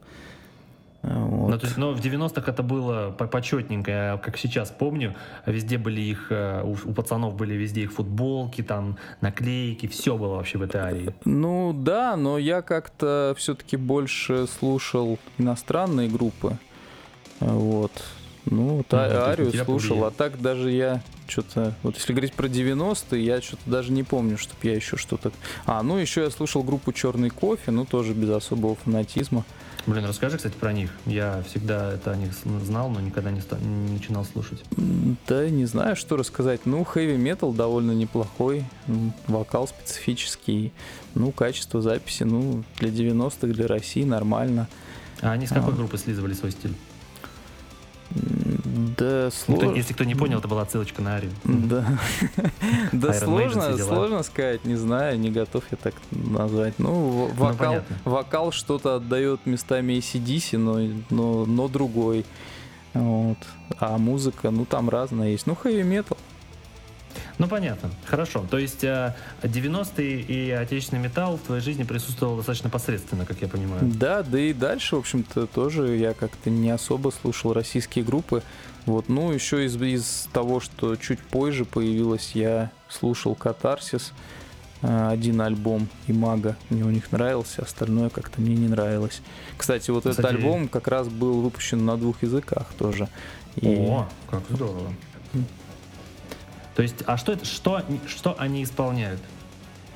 Э, Вот. Ну, то есть, но в 90-х это было по- почетненько, я как сейчас помню, везде были их, э, у, у пацанов были везде их футболки, там, наклейки, все было вообще в этой арии. Ну да, но я как-то все-таки больше слушал иностранные группы. Вот. Ну, вот Ну, Арию слушал, повлиял. а так даже я что-то... Вот если говорить про 90-е, я что-то даже не помню, чтобы я еще что-то... А, ну еще я слушал группу Черный кофе, ну тоже без особого фанатизма. Блин, расскажи, кстати, про них. Я всегда это о них знал, но никогда не, ста- не начинал слушать. Да не знаю, что рассказать. Ну, хэви метал довольно неплохой, вокал специфический, ну, качество записи, ну, для 90-х, для России нормально. А они с какой А. группы слизывали свой стиль? Да, Ну, сложно. то- если кто не понял, это была отсылочка на арию. Да. Да сложно, сложно сказать, не знаю, не готов я так назвать. Ну, в- вокал, вокал что-то отдает местами ACDC, но, но, но другой. Вот. А музыка, ну там разная есть. Ну, хэви метал. Ну, понятно. Хорошо. То есть э, 90-е и отечественный металл в твоей жизни присутствовал достаточно посредственно, как я понимаю. Да, да и дальше, в общем-то, тоже я как-то не особо слушал российские группы. Вот, ну, еще из, из того, что чуть позже появилось, я слушал Катарсис, э, один альбом и Мага. Мне у них нравился, остальное как-то мне не нравилось. Кстати, вот этот Кстати- альбом как раз был выпущен на двух языках тоже. И- О, как здорово. То есть, а что это, что, они- что они исполняют?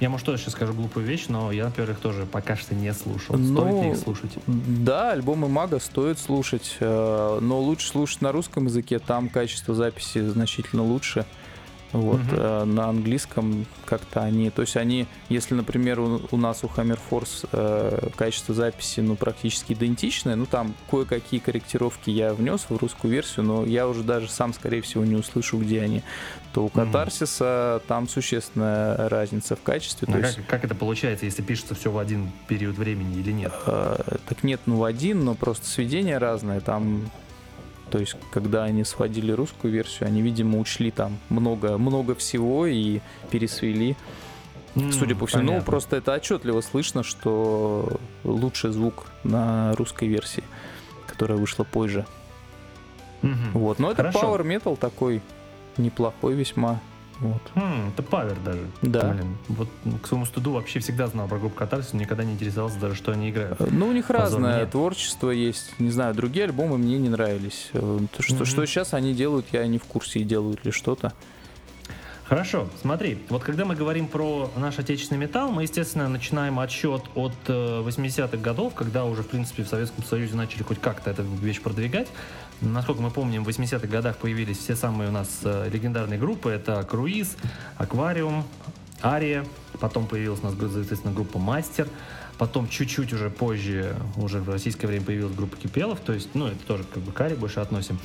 Я, может, тоже сейчас скажу глупую вещь, но я, например, их тоже пока что не слушал. Стоит Ну, ли их слушать? Да, альбомы Мага стоит слушать, э, но лучше слушать на русском языке, там качество записи значительно лучше. Вот, Мгм. э, на английском как-то они, то есть они, если, например, у, у нас у Hammer Force э, качество записи, ну, практически идентичное, ну, там кое-какие корректировки я внес в русскую версию, но я уже даже сам, скорее всего, не услышу, где они, то у. Катарсиса там существенная разница в качестве, то А есть как, как это получается, если пишется все в один период времени или нет? Э, так нет, ну в один, но просто сведения разные. Там, то есть, когда они сводили русскую версию, они, видимо, учли там много, много всего и пересвели. Судя М, по всему, ну, просто это отчетливо слышно, что лучший звук на русской версии, которая вышла позже. Мгм. Вот, но это Хорошо. Power Metal такой неплохой весьма. Вот. Хм, это павер даже. Да. Блин, вот ну, к своему стыду вообще всегда знал про группу Катарсис, никогда не интересовался даже, что они играют. Э, Ну, у них Позор разное мне. творчество есть. Не знаю, другие альбомы мне не нравились. Э, то, Что, Мгм. что сейчас они делают, я не в курсе, и делают ли что-то. Хорошо, смотри, вот когда мы говорим про наш отечественный металл, мы, естественно, начинаем отсчет от э, 80-х годов, когда уже, в принципе, в Советском Союзе начали хоть как-то эту вещь продвигать. Насколько мы помним, в 80-х годах появились все самые у нас э, легендарные группы. Это Круиз, Аквариум, Ария. Потом появилась у нас, соответственно, группа Мастер. Потом чуть-чуть уже позже, уже в российское время появилась группа Кипелов. То есть, ну, это тоже как бы к Аре больше относим.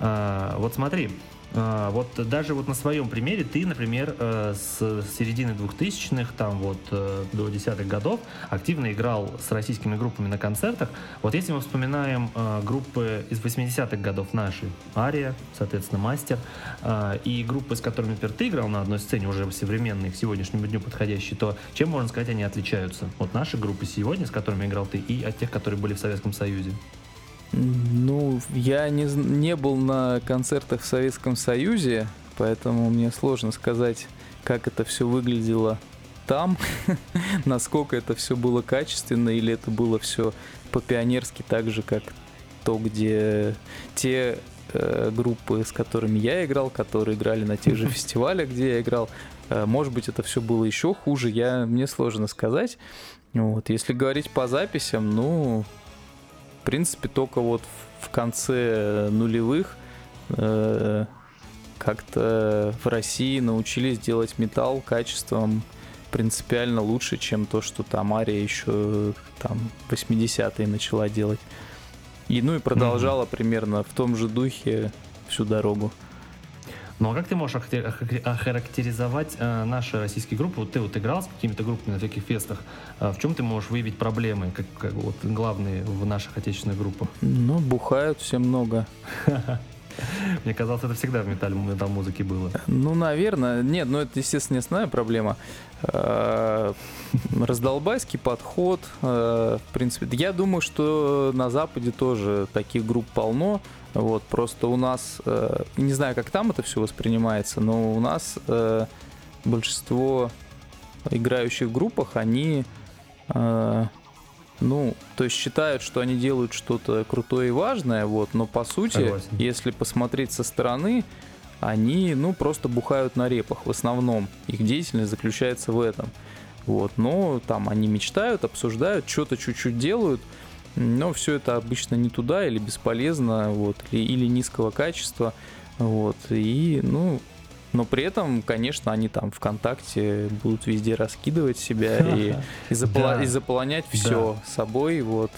А, вот смотри, вот даже вот на своем примере ты, например, э, с середины 2000-х, там вот э, до десятых годов активно играл с российскими группами на концертах. Вот если мы вспоминаем э, группы из 80-х годов наши, Ария, соответственно, Мастер, и группы, с которыми, например, ты играл на одной сцене, уже современные, к сегодняшнему дню подходящие, то чем, можно сказать, они отличаются? Вот наши группы сегодня, с которыми играл ты, и от тех, которые были в Советском Союзе. Ну, я не, не был на концертах в Советском Союзе, поэтому мне сложно сказать, как это все выглядело там, насколько это все было качественно, или это было все по-пионерски так же, как то, где те э, группы, с которыми я играл, которые играли на тех же фестивалях, где я играл, э, может быть, это все было еще хуже, я, мне сложно сказать. Вот. Если говорить по записям, ну, принципе, только вот в- конце нулевых э, как-то в России научились делать металл качеством принципиально лучше, чем то, что там Ария еще там 80-е начала делать. И ну и продолжала примерно в том же духе всю дорогу. Ну а как ты можешь охарактеризовать э, наши российские группы? Вот ты вот играл с какими-то группами на всяких фестах. А в чем ты можешь выявить проблемы, как, как вот главные в наших отечественных группах? Ну, бухают все много. Мне казалось, это всегда в металл, метал музыке было. Ну, наверное. Нет, ну это, естественно, не основная проблема. Э, Раздолбайский подход. э, В принципе, я думаю, что на Западе тоже таких групп полно. Вот, просто у нас, э, не знаю, как там это все воспринимается, но у нас большинство играющих группах, они, ну, то есть считают, что они делают что-то крутое и важное, вот, но по сути, Согласен. если посмотреть со стороны, они, ну, просто бухают на репах в основном. Их деятельность заключается в этом. Вот, но там они мечтают, обсуждают, что-то чуть-чуть делают, но все это обычно не туда или бесполезно, вот, или, или низкого качества, вот, и, ну, но при этом, конечно, они там ВКонтакте будут везде раскидывать себя и, и, заполо- Да. и заполонять все собой, вот.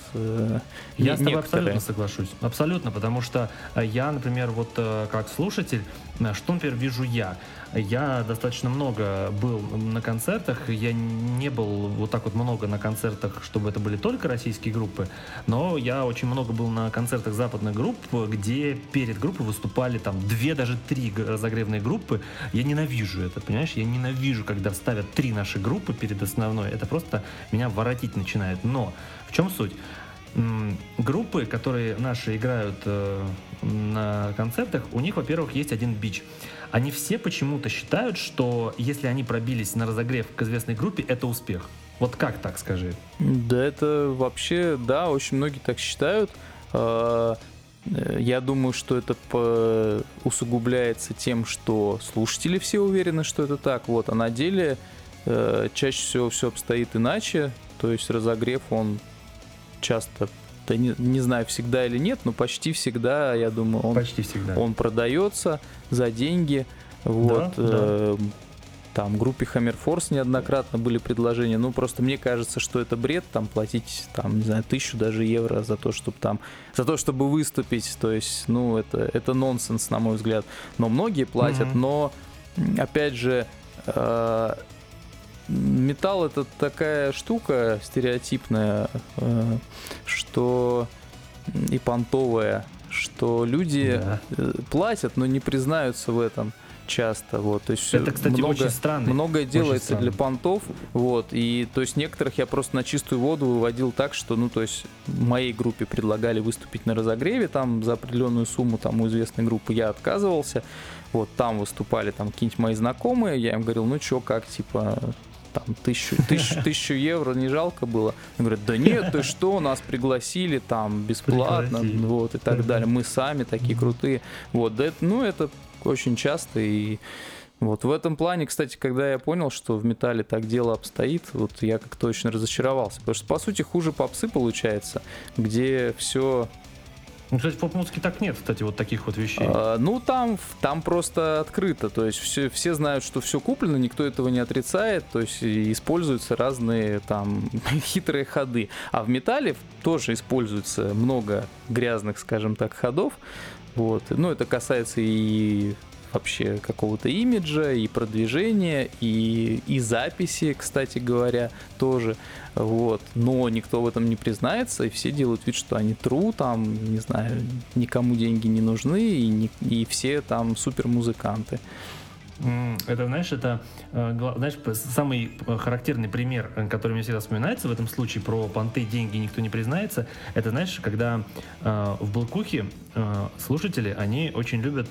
Я не- с тобой некоторые. абсолютно соглашусь. Абсолютно, потому что э, я, например, вот э, как слушатель, э, что, например, вижу я? Я достаточно много был на концертах, я не был вот так вот много на концертах, чтобы это были только российские группы, но я очень много был на концертах западных групп, где перед группой выступали там две, даже три разогревные группы. Я ненавижу это, понимаешь? Я ненавижу, когда ставят три наши группы перед основной. Это просто меня воротить начинает. Но в чем суть? Группы, которые наши играют э, на концертах, у них, во-первых, есть один бич. Они все почему-то считают, что если они пробились на разогрев к известной группе, это успех. Вот как так, скажи? Да, это вообще, да, очень многие так считают. А, э, Я думаю, что это усугубляется тем, что слушатели все уверены, что это так. Вот, а на деле э, чаще всего все обстоит иначе. То есть разогрев, он часто, да не, не знаю, всегда или нет, но почти всегда, я думаю, он Почти всегда. он продается за деньги. Вот. Да, да. э, Там группе Hammer Force неоднократно были предложения. Ну, просто мне кажется, что это бред, там платить, там, не знаю, тысячу даже евро за то, чтобы там, за то, чтобы выступить. То есть, ну, это, это нонсенс, на мой взгляд. Но многие платят, Мгм. но, опять же, э, металл это такая штука стереотипная, э, что и понтовая, что люди Да. э, платят, но не признаются в этом часто. Вот, то есть Это, кстати, много, очень странно. многое делается для понтов, вот, и то есть некоторых я просто на чистую воду выводил так, что, ну, то есть моей группе предлагали выступить на разогреве, там за определенную сумму, там у известной группы я отказывался, вот, там выступали там какие-нибудь мои знакомые, я им говорил, ну, чё, как, типа, там, тысячу, тысячу, тысячу евро не жалко было? Они говорят, да нет, ты что, нас пригласили там бесплатно, Пригласили. вот, и так далее, мы сами такие крутые, вот, да, ну, это очень часто и вот в этом плане, кстати, когда я понял, что в металле так дело обстоит, вот я как-то очень разочаровался. Потому что, по сути, хуже попсы получается, где все... Ну, кстати, в поп-музыке так нет, кстати, вот таких вот вещей. ну, там, там просто открыто. То есть все, все знают, что все куплено, никто этого не отрицает. То есть используются разные там хитрые ходы. А в металле тоже используется много грязных, скажем так, ходов. Вот. Ну, это касается и вообще какого-то имиджа, и продвижения, и, и записи, кстати говоря, тоже. Вот. Но никто в этом не признается, и все делают вид, что они тру, там, не знаю, никому деньги не нужны, и, не- и все там супер музыканты. Это, знаешь, это, э, знаешь, самый э, характерный пример, э, который мне всегда вспоминается в этом случае про понты, деньги никто не признается. Это, знаешь, когда э, в Блокухе э, слушатели, они очень любят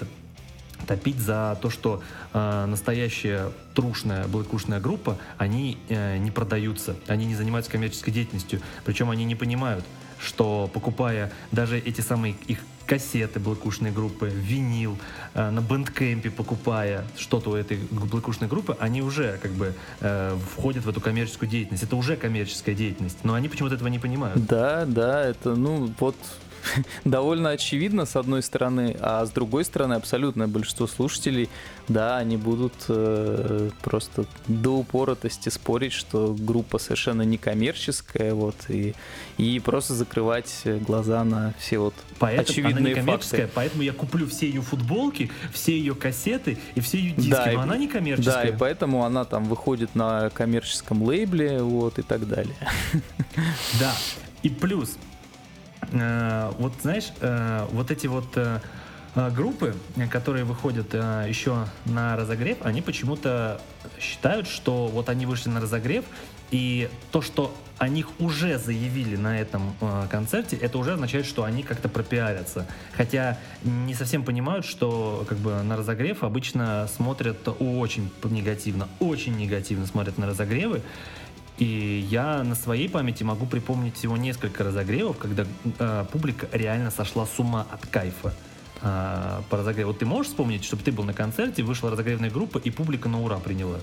топить за то, что э, настоящая трушная блэкушная группа, они э, не продаются, они не занимаются коммерческой деятельностью, причем они не понимают, что покупая даже эти самые их кассеты блэкушной группы, винил, э, на бэндкэмпе покупая что-то у этой блэкушной группы, они уже как бы э, входят в эту коммерческую деятельность. Это уже коммерческая деятельность, но они почему-то этого не понимают. Да, да, это, ну, вот довольно очевидно, с одной стороны, а с другой стороны, абсолютное большинство слушателей, да, они будут э, просто до упоротости спорить, что группа совершенно некоммерческая, вот, и, и просто закрывать глаза на все вот Поэтому очевидные она факты. поэтому я куплю все ее футболки, все ее кассеты и все ее диски. Да, и- но она не коммерческая. Да, и поэтому она там выходит на коммерческом лейбле, вот, и так далее. Да. И плюс, э, вот знаешь, э, вот эти вот э, э, группы, э, которые выходят э, еще на разогрев, они почему-то считают, что вот они вышли на разогрев, и то, что о них уже заявили на этом э, концерте, это уже означает, что они как-то пропиарятся. Хотя не совсем понимают, что как бы на разогрев обычно смотрят очень негативно, очень негативно смотрят на разогревы. И я на своей памяти могу припомнить всего несколько разогревов, когда э, публика реально сошла с ума от кайфа э, по разогреву. Вот ты можешь вспомнить, чтобы ты был на концерте, вышла разогревная группа, и публика на ура приняла?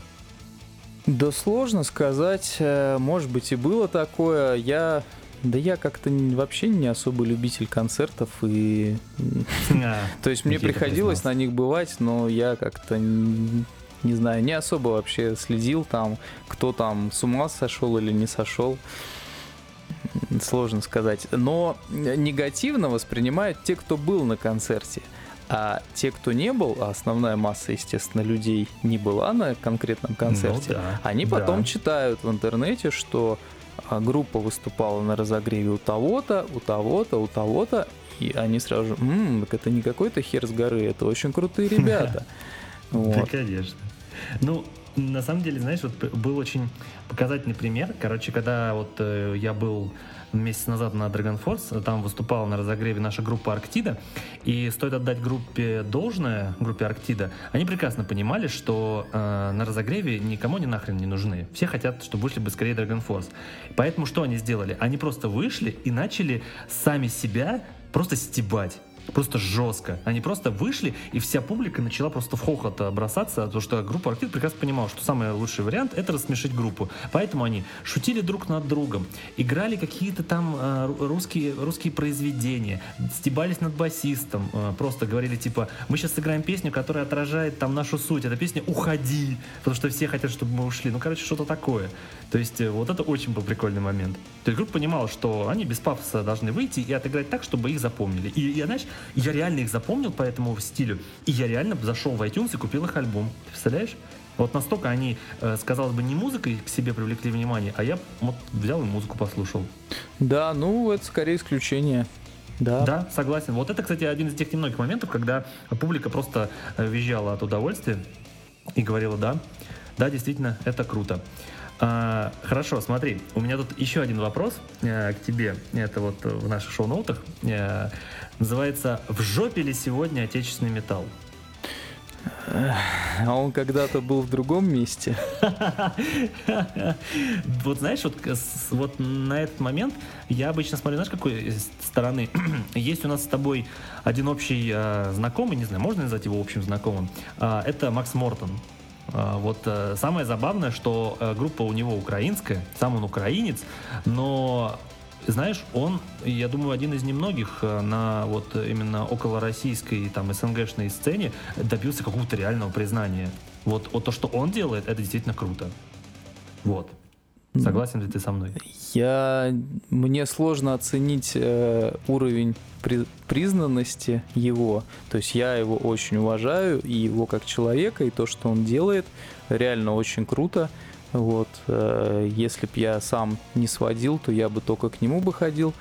Да сложно сказать, э, может быть и было такое. Я, да я как-то вообще не особо любитель концертов и, А, то есть мне приходилось на них бывать, но я как-то не знаю, не особо вообще следил там, кто там с ума сошел или не сошел. Сложно сказать. Но негативно воспринимают те, кто был на концерте. А те, кто не был, а основная масса, естественно, людей не была на конкретном концерте, Ну да, они потом да. читают в интернете, что а, группа выступала на разогреве у того-то, у того-то, у того-то, и они сразу же, «М, так это не какой-то хер с горы, это очень крутые ребята. Да, Вот. конечно. Ну, на самом деле, знаешь, вот был очень показательный пример. Короче, когда вот э, я был месяц назад на Dragon Force, там выступала на разогреве наша группа Арктида, и стоит отдать группе должное, группе Арктида, они прекрасно понимали, что э, на разогреве никому они нахрен не нужны. Все хотят, чтобы вышли быстрее Dragon Force. Поэтому что они сделали? Они просто вышли и начали сами себя просто стебать. Просто жестко. Они просто вышли, и вся публика начала просто в хохот э, бросаться, потому что группа Арктид прекрасно понимала, что самый лучший вариант — это рассмешить группу. Поэтому они шутили друг над другом, играли какие-то там э, ру- русские, русские произведения, стебались над басистом, э, просто говорили типа, мы сейчас сыграем песню, которая отражает там нашу суть. Эта песня «Уходи», потому что все хотят, чтобы мы ушли. Ну, короче, что-то такое. То есть э, вот это очень был прикольный момент. То есть группа понимала, что они без пафоса должны выйти и отыграть так, чтобы их запомнили. И я, знаешь, я реально их запомнил по этому стилю. И я реально зашел в iTunes и купил их альбом. Ты представляешь? Вот настолько они, э, казалось бы, не музыкой к себе привлекли внимание, а я вот взял и музыку послушал. Да, ну это скорее исключение. Да. Да, согласен. Вот это, кстати, один из тех немногих моментов, когда публика просто э, визжала от удовольствия и говорила, да, да, действительно, это круто. А, хорошо, смотри, у меня тут еще один вопрос э, к тебе. Это вот в наших шоу-ноутах. Э, называется «В жопе ли сегодня отечественный металл?» А он когда-то был в другом месте. Вот знаешь, вот, вот на этот момент я обычно смотрю, знаешь, какой стороны. Есть у нас с тобой один общий э, знакомый, не знаю, можно назвать его общим знакомым. А, это Макс Мортон. А, вот э, самое забавное, что э, группа у него украинская, сам он украинец, но знаешь, он, я думаю, один из немногих э, на вот именно около российской там СНГшной сцене добился какого-то реального признания. Вот, вот то, что он делает, это действительно круто. Вот. Согласен ли ты со мной? Я мне сложно оценить э, уровень при- признанности его. То есть я его очень уважаю и его как человека и то, что он делает, реально очень круто. Вот, э, если б я сам не сводил, то я бы только к нему бы ходил.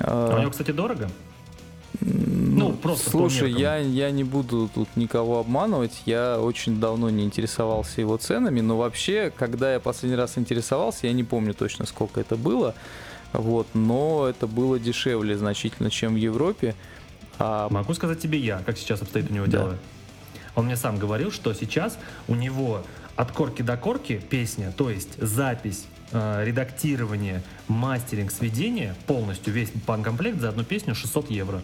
А у Э, него, кстати, дорого? ну, просто по слушай, я, я не буду тут никого обманывать. Я очень давно не интересовался его ценами, но вообще, когда я последний раз интересовался, я не помню точно, сколько это было. Вот, но это было дешевле значительно, чем в Европе. А Могу сказать тебе я, как сейчас обстоит у него Да. дело. Он мне сам говорил, что сейчас у него от корки до корки песня, то есть запись, э, редактирование, мастеринг, сведение, полностью весь пан-комплект за одну песню 600 евро.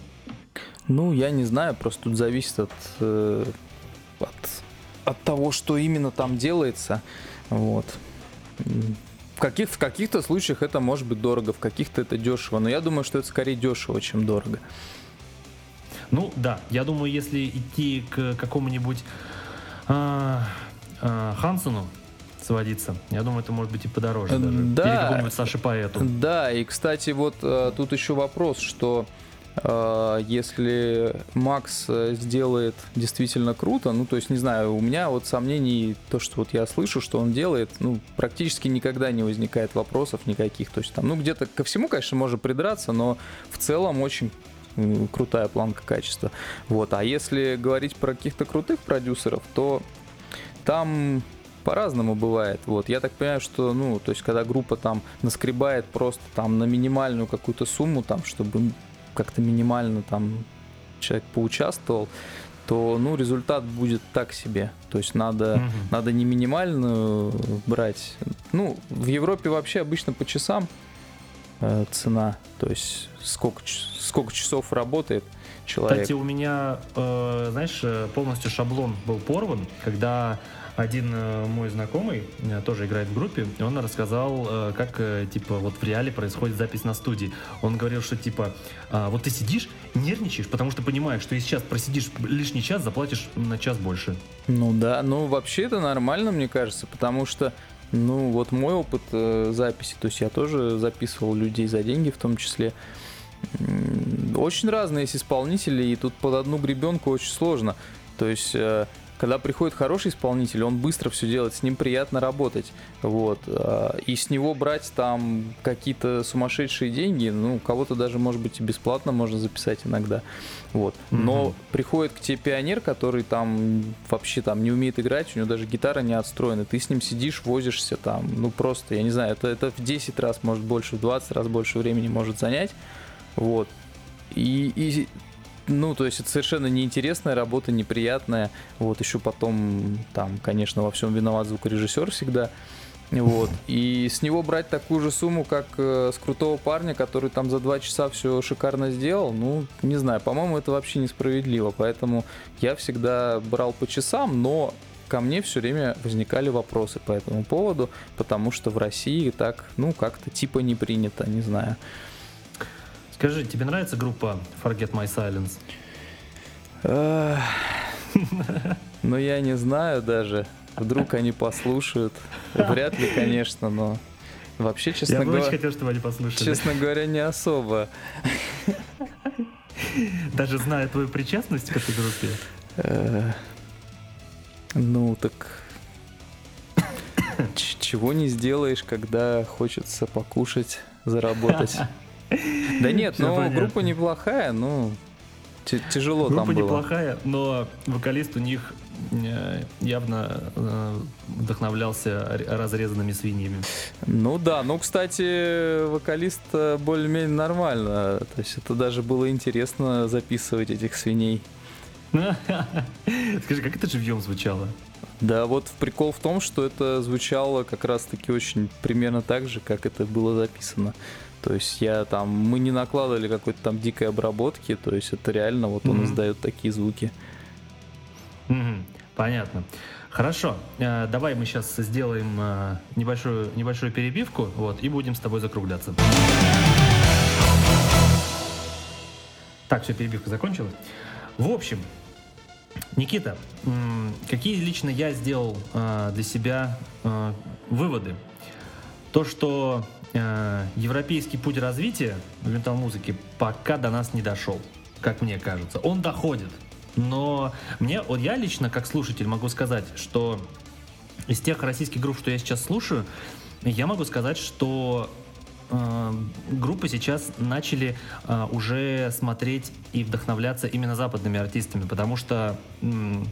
Ну, я не знаю, просто тут зависит от, э, от, от того, что именно там делается. Вот. Каких, в каких-то случаях это может быть дорого, в каких-то это дешево. Но я думаю, что это скорее дешево, чем дорого. Ну да, я думаю, если идти к какому-нибудь а, а, Хансену сводиться, я думаю, это может быть и подороже даже. Да. Или какому-нибудь Саше Поэту. Да, и, кстати, вот э, тут еще вопрос, что э, если Макс э, сделает действительно круто, ну, то есть, не знаю, у меня вот сомнений, то, что вот я слышу, что он делает, ну, практически никогда не возникает вопросов никаких, то есть там, ну, где-то ко всему, конечно, можно придраться, но в целом очень крутая планка качества. Вот, а если говорить про каких-то крутых продюсеров, то там по-разному бывает. Вот, я так понимаю, что, ну, то есть, когда группа там наскребает просто там на минимальную какую-то сумму, там, чтобы как-то минимально там человек поучаствовал, то, ну, результат будет так себе. То есть надо, Мгм. надо не минимальную брать. Ну, в Европе вообще обычно по часам э, цена. То есть сколько, сколько часов работает человек. Кстати, у меня, э, знаешь, э, полностью шаблон был порван, когда один э, мой знакомый э, тоже играет в группе, и он рассказал, э, как, типа, вот в реале происходит запись на студии. Он говорил, что, типа, а, вот ты сидишь, нервничаешь, потому что понимаешь, что если сейчас просидишь лишний час, заплатишь на час больше. Ну да, ну вообще это нормально, мне кажется, потому что, ну вот мой опыт записи, то есть я тоже записывал людей за деньги в том числе. Очень разные есть исполнители, и тут под одну гребенку очень сложно. То есть, когда приходит хороший исполнитель, он быстро все делает, с ним приятно работать. Вот. а, И с него брать там какие-то сумасшедшие деньги, ну, кого-то даже, может быть, и бесплатно можно записать иногда. Вот. Но Мгм. приходит к тебе пионер, который там вообще там не умеет играть, у него даже гитара не отстроена, ты с ним сидишь, возишься там, ну просто, я не знаю, это, это в 10 раз, может больше, в 20 раз больше времени может занять. Вот. И, и ну, то есть это совершенно неинтересная работа, неприятная. Вот, еще потом, там, конечно, во всем виноват звукорежиссер всегда. Вот. И с него брать такую же сумму, как э, с крутого парня, который там за два часа все шикарно сделал, ну, не знаю, по-моему, это вообще несправедливо. Поэтому я всегда брал по часам, но ко мне все время возникали вопросы по этому поводу, потому что в России так, ну, как-то типа не принято, не знаю. Скажи, тебе нравится группа Forget My Silence? Ну, я не знаю даже. Вдруг они послушают. Вряд ли, конечно, но вообще, честно Я бы очень говоря, хотел, чтобы они послушали. честно говоря, не особо. Даже зная твою причастность к этой группе. Ну, так чего не сделаешь, когда хочется покушать, заработать. Да нет, ну понятно. группа неплохая, ну тяжело Группа там было. неплохая, но вокалист у них э, явно э, вдохновлялся разрезанными свиньями. Ну да, ну, кстати, вокалист э, более-менее нормально. То есть это даже было интересно записывать этих свиней. Скажи, как это живьем звучало? Да, вот прикол в том, что это звучало как раз-таки очень примерно так же, как это было записано. То есть я там, мы не накладывали какой-то там дикой обработки, то есть это реально вот он Мгм. издает такие звуки. Мгм, Понятно. Хорошо, э, давай мы сейчас сделаем э, небольшую, небольшую перебивку, вот, и будем с тобой закругляться. Так, все, перебивка закончилась. В общем, Никита, какие лично я сделал э, для себя э, выводы? То, что э, европейский путь развития в метал-музыке пока до нас не дошел, как мне кажется. Он доходит, но мне, вот я лично, как слушатель, могу сказать, что из тех российских групп, что я сейчас слушаю, я могу сказать, что э, группы сейчас начали э, уже смотреть и вдохновляться именно западными артистами, потому что м,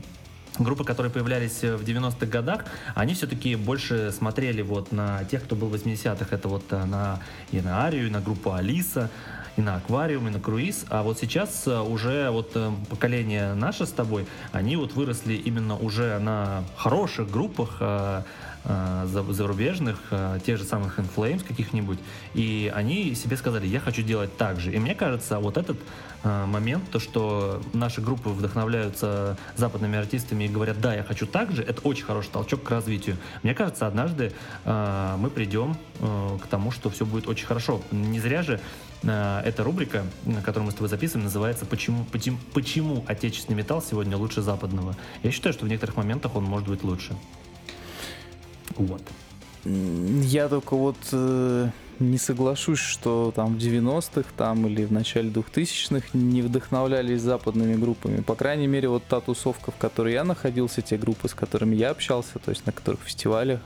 группы, которые появлялись в 90-х годах, они все-таки больше смотрели вот на тех, кто был в 80-х. Это вот э, на, и на Арию, и на группу Алиса, и на аквариум, и на круиз. А вот сейчас э, уже вот э, поколение наше с тобой, они вот выросли именно уже на хороших группах, э, э, зарубежных, э, тех же самых Inflames каких-нибудь, и они себе сказали, я хочу делать так же. И мне кажется, вот этот э, момент, то, что наши группы вдохновляются западными артистами и говорят, да, я хочу так же, это очень хороший толчок к развитию. Мне кажется, однажды э, мы придем э, к тому, что все будет очень хорошо. Не зря же э, эта рубрика, которую мы с тобой записываем, называется «Почему, почему, почему отечественный металл сегодня лучше западного?». Я считаю, что в некоторых моментах он может быть лучше. Вот. Я только вот э, не соглашусь, что там в 90-х там или в начале 2000-х не вдохновлялись западными группами. По крайней мере, вот та тусовка, в которой я находился, те группы, с которыми я общался, то есть на которых фестивалях,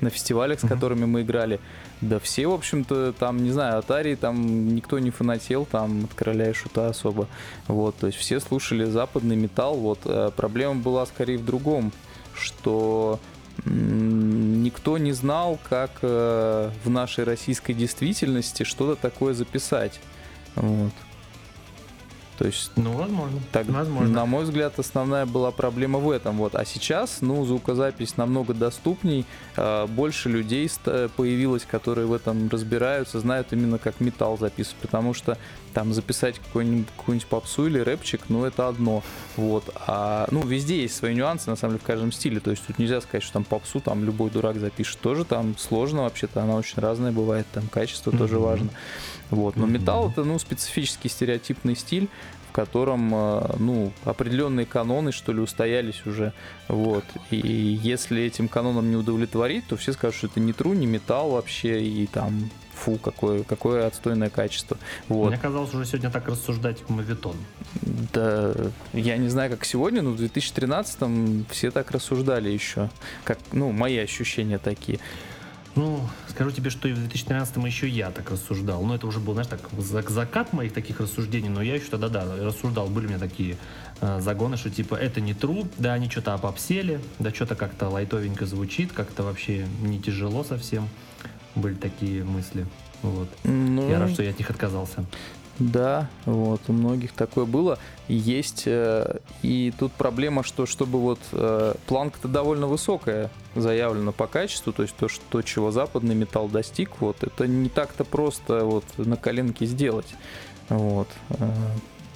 на фестивалях, с Мгм. которыми мы играли, да все, в общем-то, там, не знаю, Арии там никто не фанател, там от Короля и Шута особо. Вот, то есть все слушали западный металл. Вот, э, проблема была скорее в другом, что никто не знал, как э, в нашей российской действительности что-то такое записать. Вот. То есть Ну, возможно. так, возможно. на мой взгляд, основная была проблема в этом. Вот. А сейчас, ну, звукозапись намного доступней, э, больше людей появилось, которые в этом разбираются, знают именно как металл записывать, потому что там записать какой-нибудь, какую-нибудь попсу или рэпчик, ну, это одно. Вот. А, ну, везде есть свои нюансы, на самом деле, в каждом стиле. То есть тут нельзя сказать, что там попсу там любой дурак запишет. Тоже там сложно вообще-то, она очень разная бывает, там качество тоже Мгм. важно. Вот. Но металл это, ну, специфический стереотипный стиль, в котором, э, ну, определенные каноны, что ли, устоялись уже. Вот. И если этим канонам не удовлетворить, то все скажут, что это не тру, не металл вообще, и там, фу, какое, какое отстойное качество. Вот. Мне казалось уже сегодня так рассуждать мавитон. Да, я не знаю, как сегодня, но в 2013-м все так рассуждали еще. Как, ну, мои ощущения такие. Ну, скажу тебе, что и в 2013-м еще я так рассуждал. Но это уже был, знаешь, так, за- закат моих таких рассуждений, но я еще тогда, да, рассуждал. Были у меня такие э, загоны, что типа это не тру, да, они что-то обобсели, да, что-то как-то лайтовенько звучит, как-то вообще не тяжело совсем. Были такие мысли. Вот. Ну, Я рад, что я от них отказался. Да, вот, у многих такое было. Есть, э, и тут проблема, что чтобы вот э, планка-то довольно высокая заявлена по качеству, то есть то, что, чего западный металл достиг, вот, это не так-то просто вот на коленке сделать. Вот, э,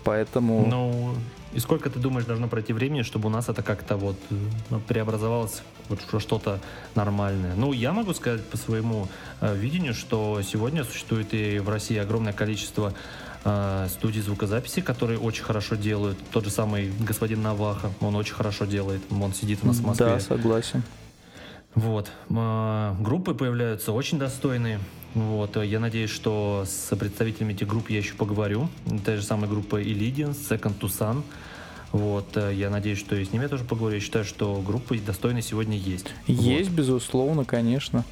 поэтому... Ну, и сколько ты думаешь должно пройти времени, чтобы у нас это как-то вот э, ну, преобразовалось вот во что-то нормальное? Ну, я могу сказать по своему э, видению, что сегодня существует и в России огромное количество э, студий звукозаписи, которые очень хорошо делают. Тот же самый господин Наваха, он очень хорошо делает. Он сидит у нас в Москве. Да, согласен. Вот. М, Группы появляются очень достойные. Вот. Я надеюсь, что с представителями этих групп я еще поговорю. Та же самая группа Illidians, Second to Sun. Вот. Я надеюсь, что и с ними я тоже поговорю. Я считаю, что группы достойные сегодня есть. Есть, безусловно, конечно.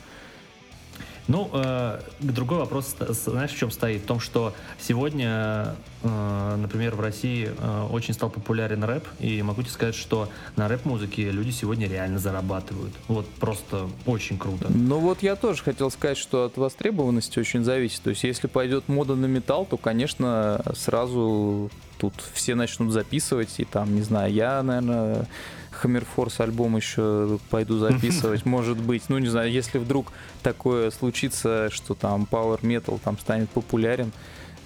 Ну, э, другой вопрос, знаешь, в чем стоит? В том, что сегодня, э, например, в России э, очень стал популярен рэп, и могу тебе сказать, что на рэп-музыке люди сегодня реально зарабатывают. Вот просто очень круто. Ну вот я тоже хотел сказать, что от востребованности очень зависит. То есть если пойдет мода на металл, то, конечно, сразу тут все начнут записывать. И там, не знаю, я, наверное, Хаммерфорс альбом еще пойду записывать, может быть. Ну, не знаю, если вдруг такое случится, что там Power Metal там станет популярен,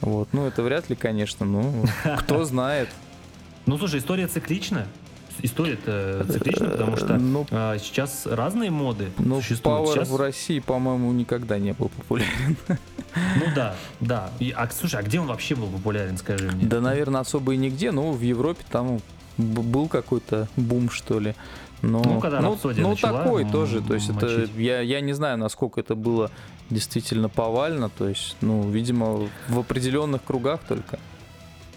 вот, ну, это вряд ли, конечно, ну, кто знает. Ну, слушай, история циклична. История-то циклична, потому что Ну, а, сейчас разные моды ну, существуют. Power Сейчас- в России, по-моему, никогда не был популярен. Ну да, да. И, а, слушай, а где он вообще был популярен, скажи мне? Да, наверное, особо и нигде, но в Европе там был какой-то бум, что ли. Но, Ну, когда «Рапсодия» ну, начала такой м- тоже, то есть это, мочить. я, я не знаю, насколько это было действительно повально, то есть, ну, видимо, в определенных кругах только.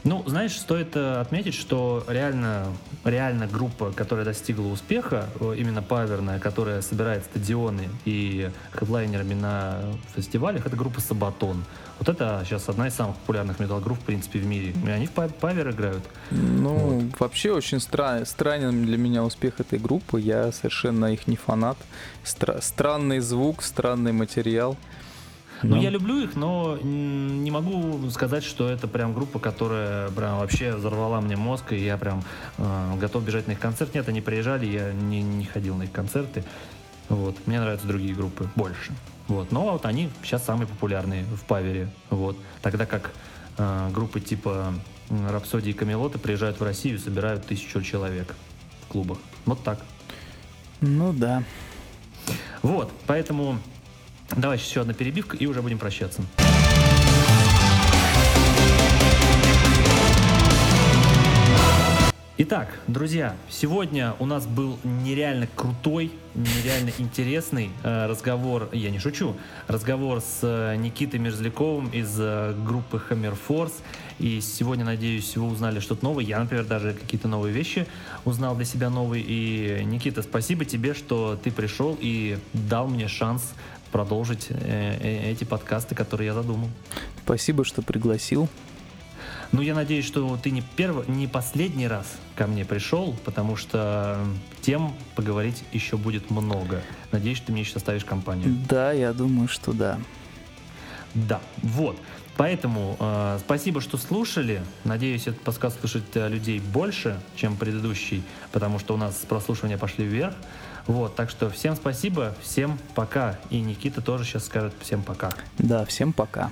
Ну, знаешь, стоит э, отметить, что реально, реально группа, которая достигла успеха, именно паверная, которая собирает стадионы и хедлайнерами на фестивалях, это группа Сабатон. Вот это сейчас одна из самых популярных метал-групп, в принципе, в мире. И они в па- павер играют. Ну, вообще очень стра- странен для меня успех этой группы, я совершенно их не фанат. Стра- странный звук, странный материал. Ну, Ну. я люблю их, но не могу сказать, что это прям группа, которая прям вообще взорвала мне мозг, и я прям э, готов бежать на их концерт. Нет, они приезжали, я не, не ходил на их концерты. Вот. Мне нравятся другие группы больше. Вот. Но вот они сейчас самые популярные в Павере. Вот. Тогда как э, группы типа Рапсодии и Камелоты приезжают в Россию и собирают тысячу человек в клубах. Вот так. Ну да. Вот, поэтому давай еще одна перебивка и уже будем прощаться. Итак, друзья, сегодня у нас был нереально крутой, нереально интересный э, разговор, я не шучу, разговор с э, Никитой Мерзляковым из э, группы Hammer Force. И сегодня, надеюсь, вы узнали что-то новое. Я, например, даже какие-то новые вещи узнал для себя новые. И, Никита, спасибо тебе, что ты пришел и дал мне шанс продолжить э, э, эти подкасты, которые я задумал. Спасибо, что пригласил. Ну, я надеюсь, что ты не первый, не последний раз ко мне пришел, потому что тем поговорить еще будет много. Надеюсь, что ты мне еще составишь компанию. Да, я думаю, что да. Да, вот. Поэтому э, спасибо, что слушали. Надеюсь, этот подкаст слушает э, людей больше, чем предыдущий, потому что у нас прослушивания пошли вверх. Вот, так что всем спасибо, всем пока. И Никита тоже сейчас скажет всем пока. Да, всем пока.